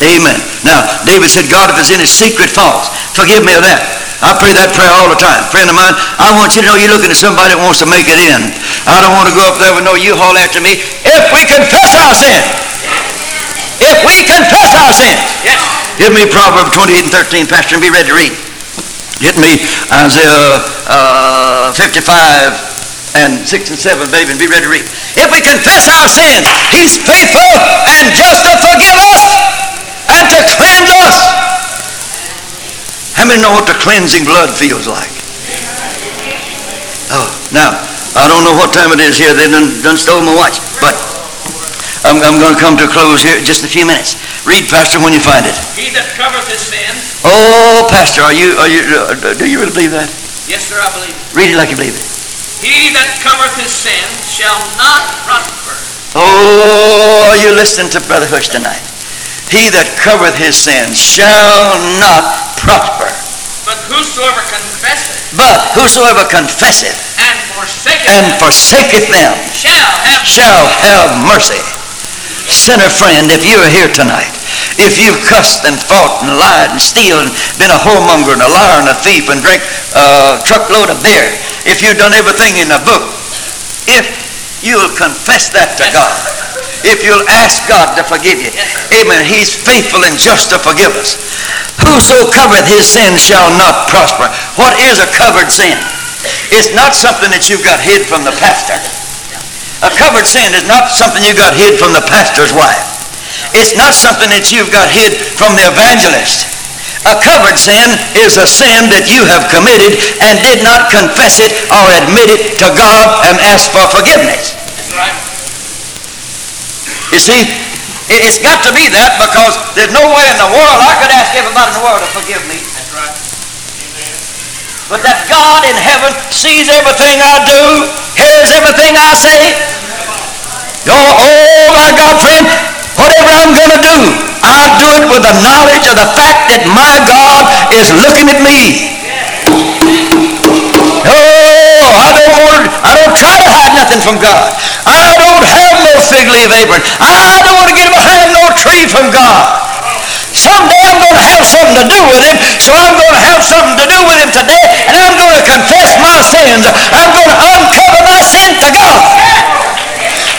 [SPEAKER 1] Amen. Now, David said, God, if it's any secret faults, forgive me of that. I pray that prayer all the time. Friend of mine, I want you to know you're looking at somebody that wants to make it in. I don't want to go up there with no U-Haul after me. If we confess our sin, if we confess our sins,
[SPEAKER 2] Yes.
[SPEAKER 1] Give me Proverbs 28 and 13, Pastor, and be ready to read. Get me Isaiah uh, 55 and 6 and 7, baby, and be ready to read. If we confess our sins, He's faithful and just to forgive us and to cleanse us. How many know what the cleansing blood feels like? Oh, now, I don't know what time it is here. They done, done stole my watch, but I'm, I'm going to come to a close here in just a few minutes. Read, Pastor, when you find it.
[SPEAKER 2] He that covereth his sin,
[SPEAKER 1] Oh, Pastor, are you, are you, uh, do you really believe that?
[SPEAKER 2] yes, sir, I believe. it.
[SPEAKER 1] Read it like you believe it.
[SPEAKER 2] He that covereth his sin shall not prosper.
[SPEAKER 1] Oh, are you listening to Brother Hush tonight? He that covereth his sins shall not prosper.
[SPEAKER 2] But whosoever confesseth
[SPEAKER 1] But whosoever confesseth
[SPEAKER 2] and forsaketh
[SPEAKER 1] and
[SPEAKER 2] them
[SPEAKER 1] forsaketh them
[SPEAKER 2] shall have
[SPEAKER 1] shall have mercy. Sinner friend, if you are here tonight, if you've cussed and fought and lied and stealed and been a whoremonger and a liar and a thief and drank a truckload of beer, if you've done everything in the book, if you'll confess that to God, if you'll ask God to forgive you, amen, He's faithful and just to forgive us. Whoso covereth his sin shall not prosper. What is a covered sin? It's not something that you've got hid from the pastor. A covered sin is not something you got hid from the pastor's wife. It's not something that you've got hid from the evangelist. A covered sin is a sin that you have committed and did not confess it or admit it to God and ask for forgiveness. You see, it- it's got to be that because there's no way in the world I could ask everybody in the world to forgive me.
[SPEAKER 2] That's right.
[SPEAKER 1] But that God in heaven sees everything I do, hears everything I say. Oh, oh my God, friend, whatever I'm going to do, I do it with the knowledge of the fact that my God is looking at me. Oh, I don't want, I don't try to hide nothing from God. I don't have no fig leaf apron. I don't want to get behind no tree from God. Someday I'm going to have something to do with him, so I'm going to have something to do with him today, and I'm going to confess my sins. I'm going to uncover my sin to God.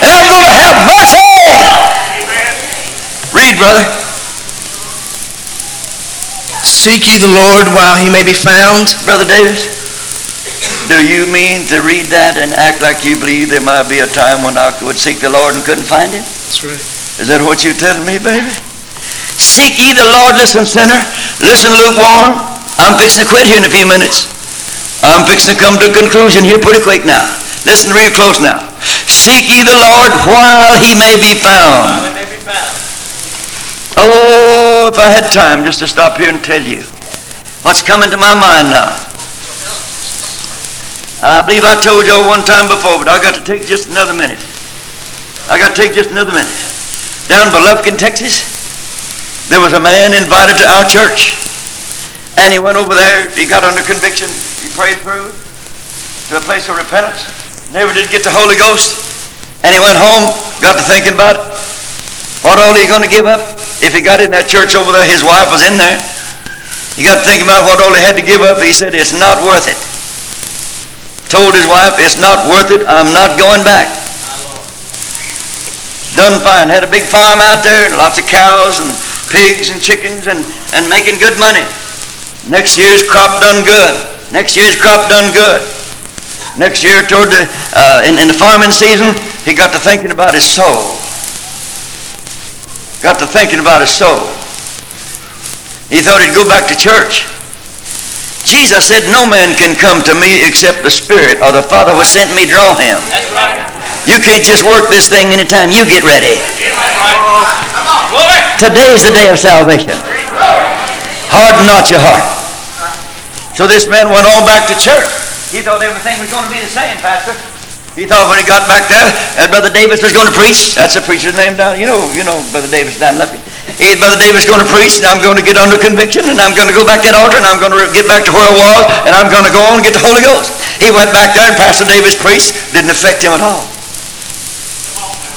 [SPEAKER 1] And I'm going to have mercy. Read, brother.
[SPEAKER 4] Seek ye the Lord while he may be found.
[SPEAKER 1] Brother Davis, do you mean to read that and act like you believe there might be a time when I would seek the Lord and couldn't find him?
[SPEAKER 4] That's right.
[SPEAKER 1] Is that what you're telling me, baby? Seek ye the Lord, listen, sinner. Listen, lukewarm. I'm fixing to quit here in a few minutes. I'm fixing to come to a conclusion here pretty quick now. Listen real close now. Seek ye the Lord while he may be found.
[SPEAKER 2] It may be found.
[SPEAKER 1] Oh, if I had time just to stop here and tell you what's coming to my mind now. I believe I told y'all one time before, but I got to take just another minute. I got to take just another minute. Down in Lufkin, Texas, there was a man invited to our church. And he went over there, he got under conviction, he prayed through to a place of repentance, never did get the Holy Ghost. And he went home, got to thinking about it. What all he going to give up? If he got in that church over there, his wife was in there. He got to thinking about what all he had to give up. He said, it's not worth it. Told his wife, it's not worth it. I'm not going back. Done fine. Had a big farm out there, lots of cows and pigs and chickens, and, and making good money. Next year's crop done good. Next year's crop done good. Next year, toward the uh, in, in the farming season, he got to thinking about his soul. Got to thinking about his soul. He thought he'd go back to church. Jesus said, No man can come to me except the Spirit or the Father who sent me draw him.
[SPEAKER 2] That's right.
[SPEAKER 1] You can't just work this thing anytime you get ready.
[SPEAKER 2] Glory.
[SPEAKER 1] Today's the day of salvation. Harden not your heart. So this man went on back to church. He thought everything was going to be the same, Pastor. He thought when he got back there, that Brother Davis was going to preach. That's the preacher's name down. You know, you know Brother Davis down left. He, Brother Davis going to preach, and I'm going to get under conviction, and I'm going to go back to that altar, and I'm going to get back to where I was, and I'm going to go on and get the Holy Ghost. He went back there, and Pastor Davis preached. Didn't affect him at all.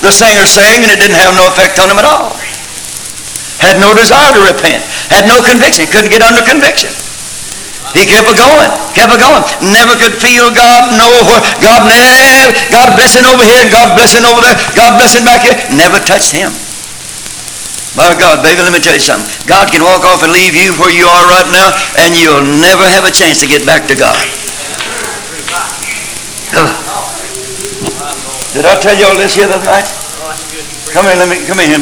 [SPEAKER 1] The singer sang, and it didn't have no effect on him at all. Had no desire to repent. Had no conviction. Couldn't get under conviction. He kept a going, kept a going. Never could feel God, know where God God blessing over here, God blessing over there, God blessing back here. Never touched him. My God, baby, let me tell you something. God can walk off and leave you where you are right now, and you'll never have a chance to get back to God. Did I tell you all this here the other night? Come here, let me come here.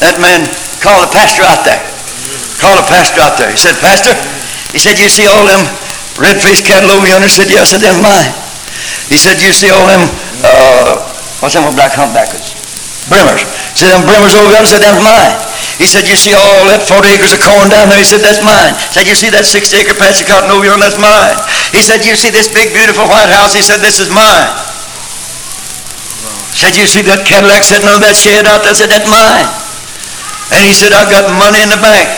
[SPEAKER 1] That man called a pastor out there. Called a pastor out there. He said, Pastor, he said, you see all them red-faced cattle over yonder? He said, yes, I said, them mine. He said, you see all them, uh, what's them black humpbackers? Brimmers. He said, them brimmers over there? He said, them's mine. He said, you see all that 40 acres of corn down there? He said, that's mine. He said, you see that 60 acre patch of cotton over yonder? That's mine. He said, you see this big, beautiful white house? He said, this is mine. He Said, you see that Cadillac sitting on that shed out there? I said, that's mine. And he said, I've got money in the bank.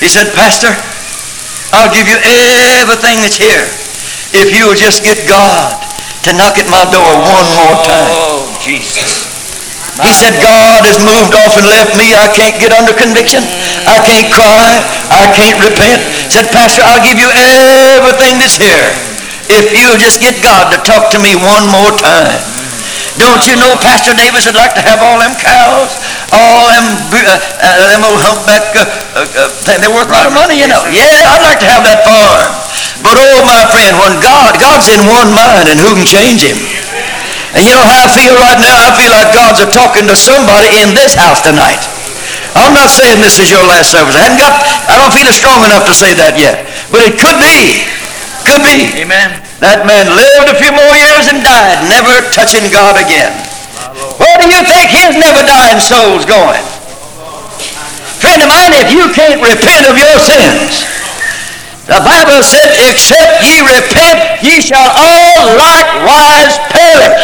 [SPEAKER 1] He said, Pastor, I'll give you everything that's here if you'll just get God to knock at my door one more time.
[SPEAKER 2] Oh, Jesus.
[SPEAKER 1] He said, God has moved off and left me. I can't get under conviction. I can't cry. I can't repent. Said, Pastor, I'll give you everything that's here if you'll just get God to talk to me one more time. Don't you know Pastor Davis would like to have all them cows, all them, uh, uh, them old humpback, uh, uh, uh, they're worth a lot of money, you know. Yeah, I'd like to have that farm. But oh, my friend, when God, God's in one mind, and who can change him? And you know how I feel right now? I feel like God's a talking to somebody in this house tonight. I'm not saying this is your last service. I haven't got, I don't feel strong enough to say that yet. But it could be. Could be.
[SPEAKER 2] Amen.
[SPEAKER 1] That man lived a few more years and died, never touching God again. Where do you think his never dying soul's going? Friend of mine, if you can't repent of your sins, the Bible said, except ye repent, ye shall all likewise perish.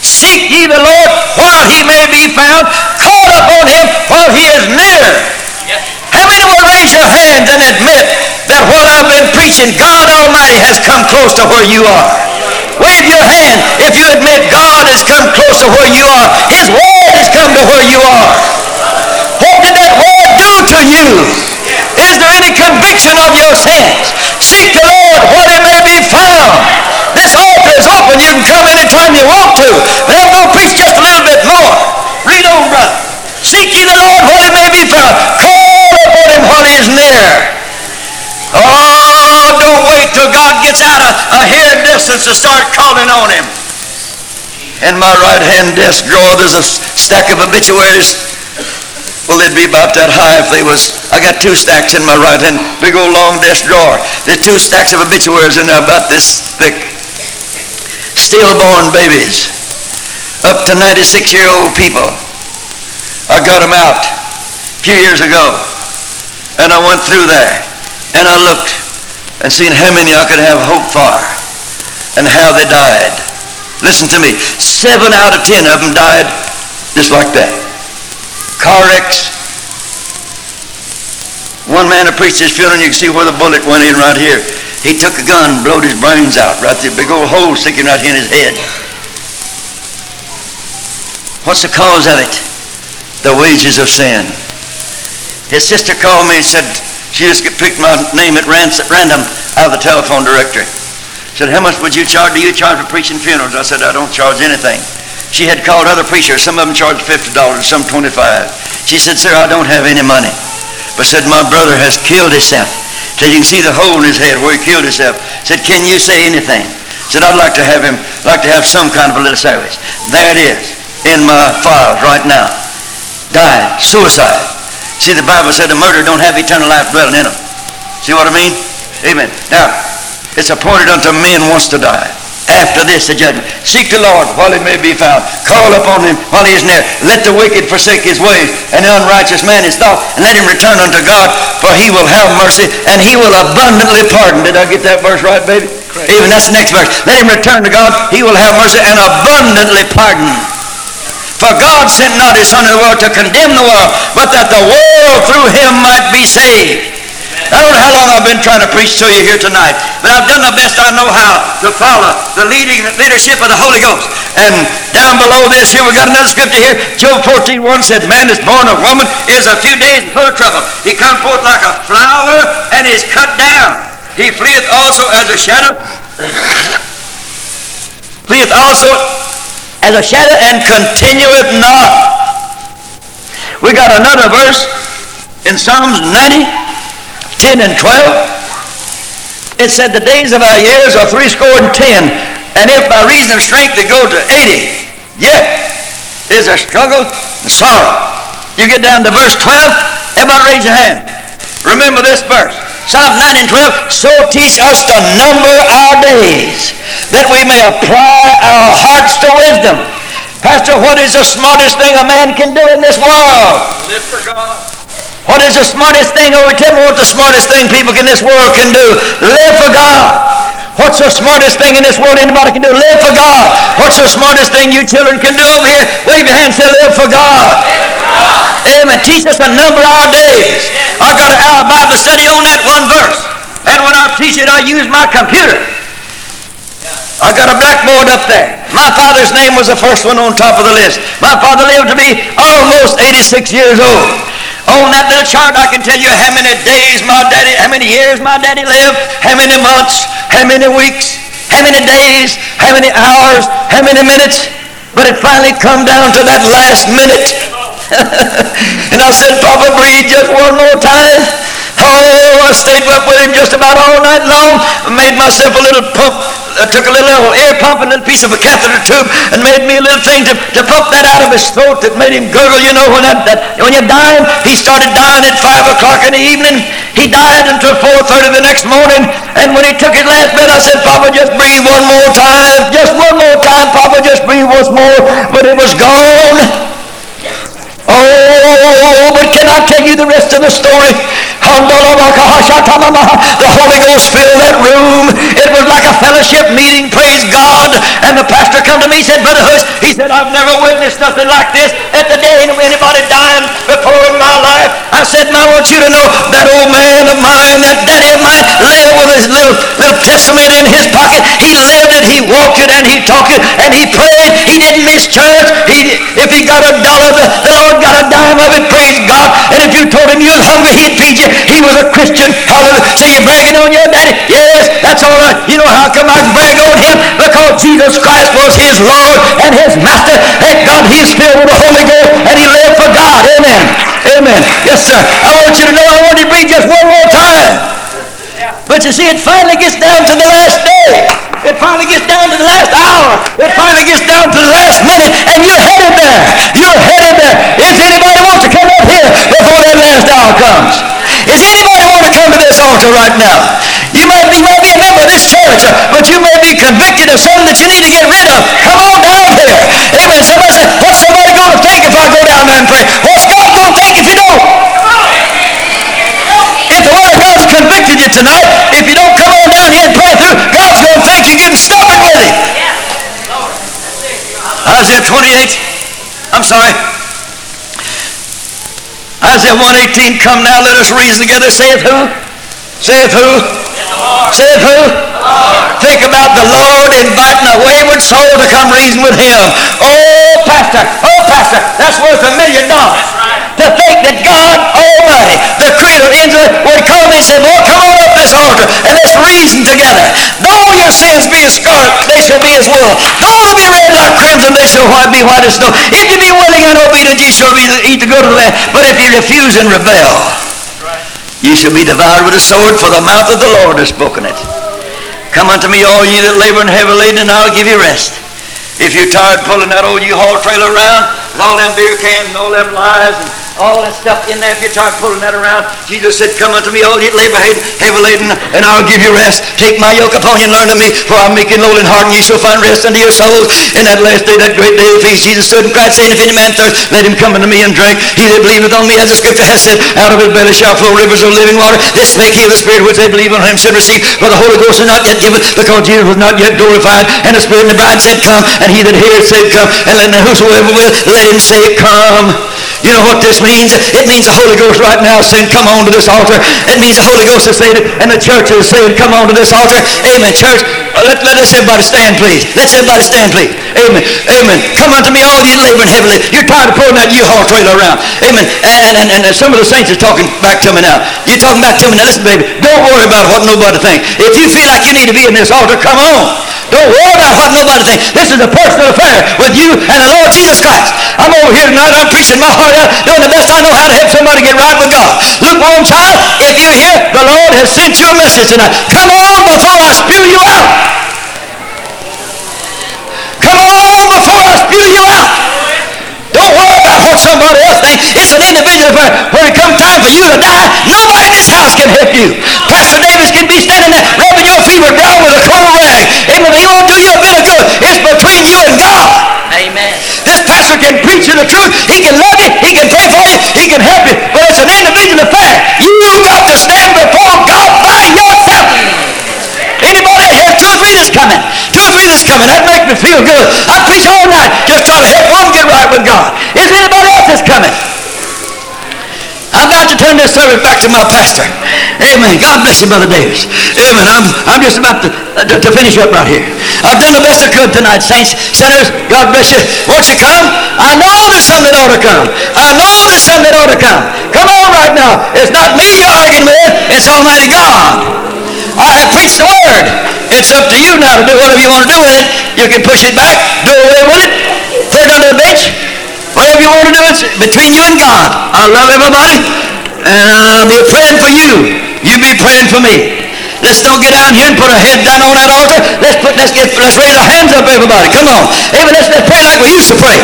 [SPEAKER 1] Seek ye the Lord while he may be found. Call upon him while he is near.
[SPEAKER 2] Yes.
[SPEAKER 1] How many will raise your hands and admit that what I've been preaching, God Almighty has come close to where you are? Wave your hand if you admit God has come close to where you are. His word has come to where you are. What did that word do to you? Is there any conviction of your sins? Seek the Lord while he may be found. This altar is open. You can come anytime you want to. Going preach just a little bit more. Read on, brother. Seek ye the Lord while he may be found. Call upon him while he is near. Oh, don't wait till God gets out of a hair distance to start calling on him. In my right hand desk drawer, there's a stack of obituaries. Well, they'd be about that high if they was. I got two stacks in my right hand, big old long desk drawer. There's two stacks of obituaries in there about this thick. Stillborn babies, up to 96 year old people. I got them out a few years ago, and I went through there, and I looked and seen how many I could have hope for, and how they died. Listen to me. Seven out of ten of them died just like that. Car wrecks. One man who preached his funeral, you can see where the bullet went in right here. He took a gun, blowed his brains out, right there, big old hole sticking right here in his head. What's the cause of it? The wages of sin. His sister called me and said, she just picked my name at random out of the telephone directory. Said, how much would you charge? Do you charge for preaching funerals? I said, I don't charge anything. She had called other preachers. Some of them charged $50, some 25 She said, sir, I don't have any money. But said, my brother has killed himself. Said, you can see the hole in his head where he killed himself. Said, can you say anything? Said, I'd like to have him, like to have some kind of a little service. There it is in my files right now. Died. Suicide. See, the Bible said the murder don't have eternal life dwelling in them. See what I mean? Amen. Now, it's appointed unto men once to die after this the judgment. Seek the Lord while he may be found. Call upon him while he is near. Let the wicked forsake his ways, and the unrighteous man his thought, and let him return unto God, for he will have mercy, and he will abundantly pardon. Did I get that verse right, baby? Correct. Even that's the next verse. Let him return to God, he will have mercy, and abundantly pardon. For God sent not his Son in the world to condemn the world, but that the world through him might be saved. I don't know how long I've been trying to preach to you here tonight, but I've done the best I know how to follow the leading leadership of the Holy Ghost. And down below this here, we got another scripture here. Job 14, 1 said, Man is born of woman is a few days full of trouble. He comes forth like a flower and is cut down. He fleeth also as a shadow. fleeth also as a shadow and continueth not. We got another verse in Psalms 90. 10 and 12, it said the days of our years are threescore and ten, and if by reason of strength they go to 80, yet is a struggle and sorrow. You get down to verse 12, everybody raise your hand. Remember this verse. Psalm 9 and 12, so teach us to number our days, that we may apply our hearts to wisdom. Pastor, what is the smartest thing a man can do in this world?
[SPEAKER 3] Live for God.
[SPEAKER 1] What is the smartest thing? Oh, tell me what the smartest thing people in this world can do. Live for God. What's the smartest thing in this world anybody can do? Live for God. What's the smartest thing you children can do over here? Wave your hand and say, live for God. Amen. Teach us a number our days. I got an hour Bible study on that one verse. And when I teach it, I use my computer. I got a blackboard up there. My father's name was the first one on top of the list. My father lived to be almost 86 years old. Oh, On that little chart, I can tell you how many days my daddy, how many years my daddy lived, how many months, how many weeks, how many days, how many hours, how many minutes. But it finally come down to that last minute. and I said, Papa, breathe just one more time. Oh, I stayed up with him just about all night long. I made myself a little pump uh, took a little air pump and a piece of a catheter tube and made me a little thing to, to pump that out of his throat that made him gurgle. You know, when, that, that, when you're dying, he started dying at 5 o'clock in the evening. He died until 4.30 the next morning. And when he took his last breath, I said, Papa, just breathe one more time. Just one more time, Papa, just breathe once more. But it was gone. Oh, but can I tell you the rest of the story? The Holy Ghost filled that room. It was like a fellowship meeting, praise God. And the pastor come to me, said, Brother Hooks, he said, I've never witnessed nothing like this at the day of anybody dying before in my life. I said, I want you to know that old man of mine, that daddy of mine, lived with his little, little testament in his pocket. He lived it, he walked it, and he talked it, and he prayed. He didn't miss church. He, if he got a dollar, the Lord got a dime of it, praise God. And if you told him you was hungry, he'd feed you. He was a Christian. Hallelujah. So you're bragging on your daddy? Yes, that's all right. You know how come I brag on him? Because Jesus Christ was his Lord and his master. Thank God he's filled with the Holy Ghost and he lived for God. Amen. Amen. Yes, sir. I want you to know I want you to breathe just one more time. But you see, it finally gets down to the last day. It finally gets down to the last hour. It finally gets down to the last minute, and you're headed there. You're headed there. If anybody wants to come up here before that last hour comes, is anybody want to come to this altar right now? You might be, might be a member of this church, uh, but you may be convicted of something that you need to get rid of. Come on down here. Amen. Somebody say, what's somebody going to think if I go down there and pray? What's God going to think if you don't? If the Word of God's convicted you tonight, if you don't come on down here and pray through, God's going to think you're getting stubborn with Him. Isaiah 28. I'm sorry. Isaiah 118. Come now, let us reason together. Saith who? Saith who? Saith who? Think about the Lord inviting a wayward soul to come reason with Him. Oh, Pastor. Oh, Pastor. That's worth a million dollars to think that God Almighty, the Creator, would come and say, Lord, come on up this altar and let's reason together. Though your sins be as scarlet, they shall be as wool. Though they be red like crimson, they shall white be white as snow. If you be willing and obedient, ye shall be eat the good of the land. But if you refuse and rebel, ye shall be devoured with a sword, for the mouth of the Lord has spoken it. Come unto me, all ye that labor and heavy laden, and I'll give you rest. If you're tired pulling that old U-Haul trailer around, with all them beer cans and all them lies and all that stuff in there, if you start pulling that around, Jesus said, Come unto me, all ye labor heavy laden, and I'll give you rest. Take my yoke upon you and learn of me, for I'm and lowly in heart, and ye shall find rest unto your souls. In that last day, that great day of feast, Jesus stood and cried, saying, If any man thirst, let him come unto me and drink. He that believeth on me, as the scripture has said, out of his belly shall flow rivers of living water. This spake he of the Spirit which they believe on him should receive. For the Holy Ghost is not yet given, because Jesus was not yet glorified. And the Spirit and the bride said, Come. And he that heareth said, Come. And let whosoever will, him say, Come. You know what this means? It means the Holy Ghost right now saying, come on to this altar. It means the Holy Ghost is saying it, and the church is saying, come on to this altar. Amen, church. Uh, let, let us everybody stand, please. Let's everybody stand, please. Amen. Amen. Come unto me, all you laboring heavily. You're tired of pulling that U-Haul trailer around. Amen. And, and, and, and some of the saints are talking back to me now. You're talking back to me now. Listen, baby. Don't worry about what nobody thinks. If you feel like you need to be in this altar, come on. Don't worry about what nobody thinks. This is a personal affair with you and the Lord Jesus Christ. I'm over here tonight. I'm preaching my heart out, doing the best I know how to help somebody get right with God. Lukewarm child, if you're here, the Lord has sent you a message tonight. Come on before I spew you out. Come on before I spew you out. Don't worry about what somebody else thinks. It's an individual affair. When it comes time for you to die, nobody in this house can help you. Pastor Davis can be standing there rubbing your fever down with a cold rag. Amen. He won't do you a bit of good. It's you and God.
[SPEAKER 2] Amen.
[SPEAKER 1] This pastor can preach you the truth. He can love you. He can pray for you. He can help you. But it's an individual affair. You've got to stand before God by yourself. Anybody have two or three that's coming? Two or three that's coming. That makes me feel good. I preach all night just trying to help one get right with God. Is anybody else that's coming? I'm about to turn this service back to my pastor. Amen. God bless you, Brother Davis. Amen. I'm, I'm just about to, to, to finish up right here. I've done the best I could tonight, saints, sinners. God bless you. Won't you come? I know there's some that ought to come. I know there's some that ought to come. Come on right now. It's not me you're arguing with. It's Almighty God. I have preached the word. It's up to you now to do whatever you want to do with it. You can push it back, do away with it, throw it under the bench, Whatever you want to do, it's between you and God. I love everybody, and I'll be praying for you. You be praying for me. Let's don't get down here and put our head down on that altar. Let's put let's get let's raise our hands up, everybody. Come on. Amen. Let's, let's pray like we used to pray.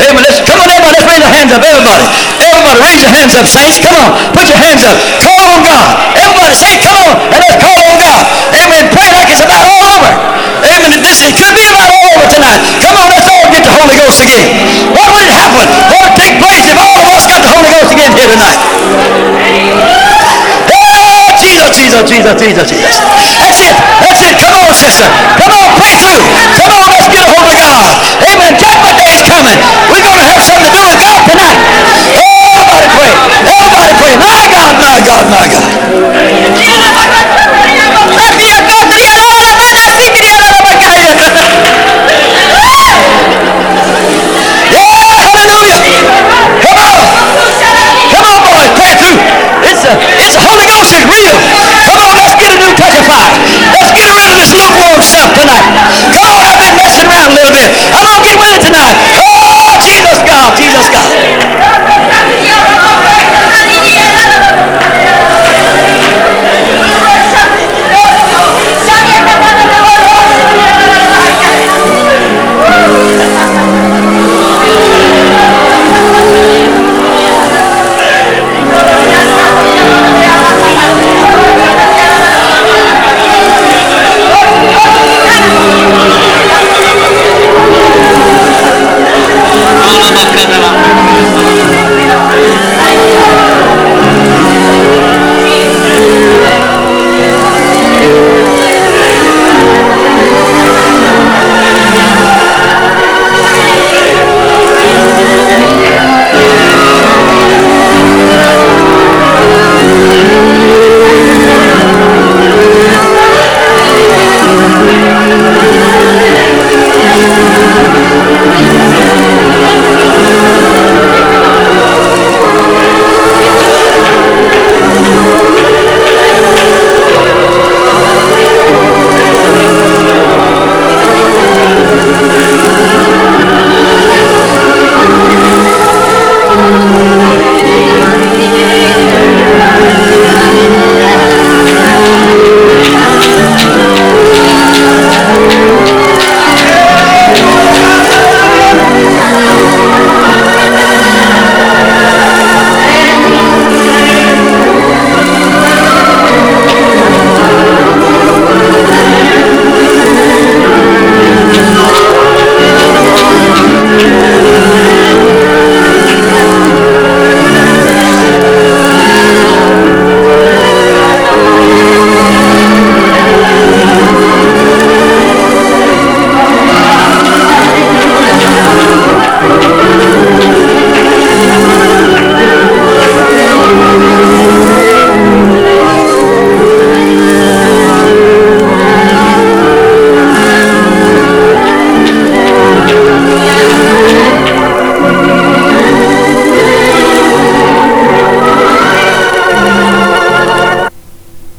[SPEAKER 1] Amen. Let's come on, everybody. Let's raise our hands up, everybody. Everybody, raise your hands up, saints. Come on. Put your hands up. Call on God. Everybody say, come on, and let's call on God. Amen. Pray like it's about all over. Amen. This it could be about all over tonight. Come on, let's all get the Holy Ghost again. What would it happen? What would take place if all of us got the Holy Ghost again here tonight? Jesus, Jesus, Jesus, Jesus, Jesus. That's it. That's it. Come on, sister. Come on, breakthrough. Come on, let's get a hold of God. Amen. Judgment Day is coming. We're going to have something to do with God tonight. Everybody pray. Everybody pray. My God, my God, my God.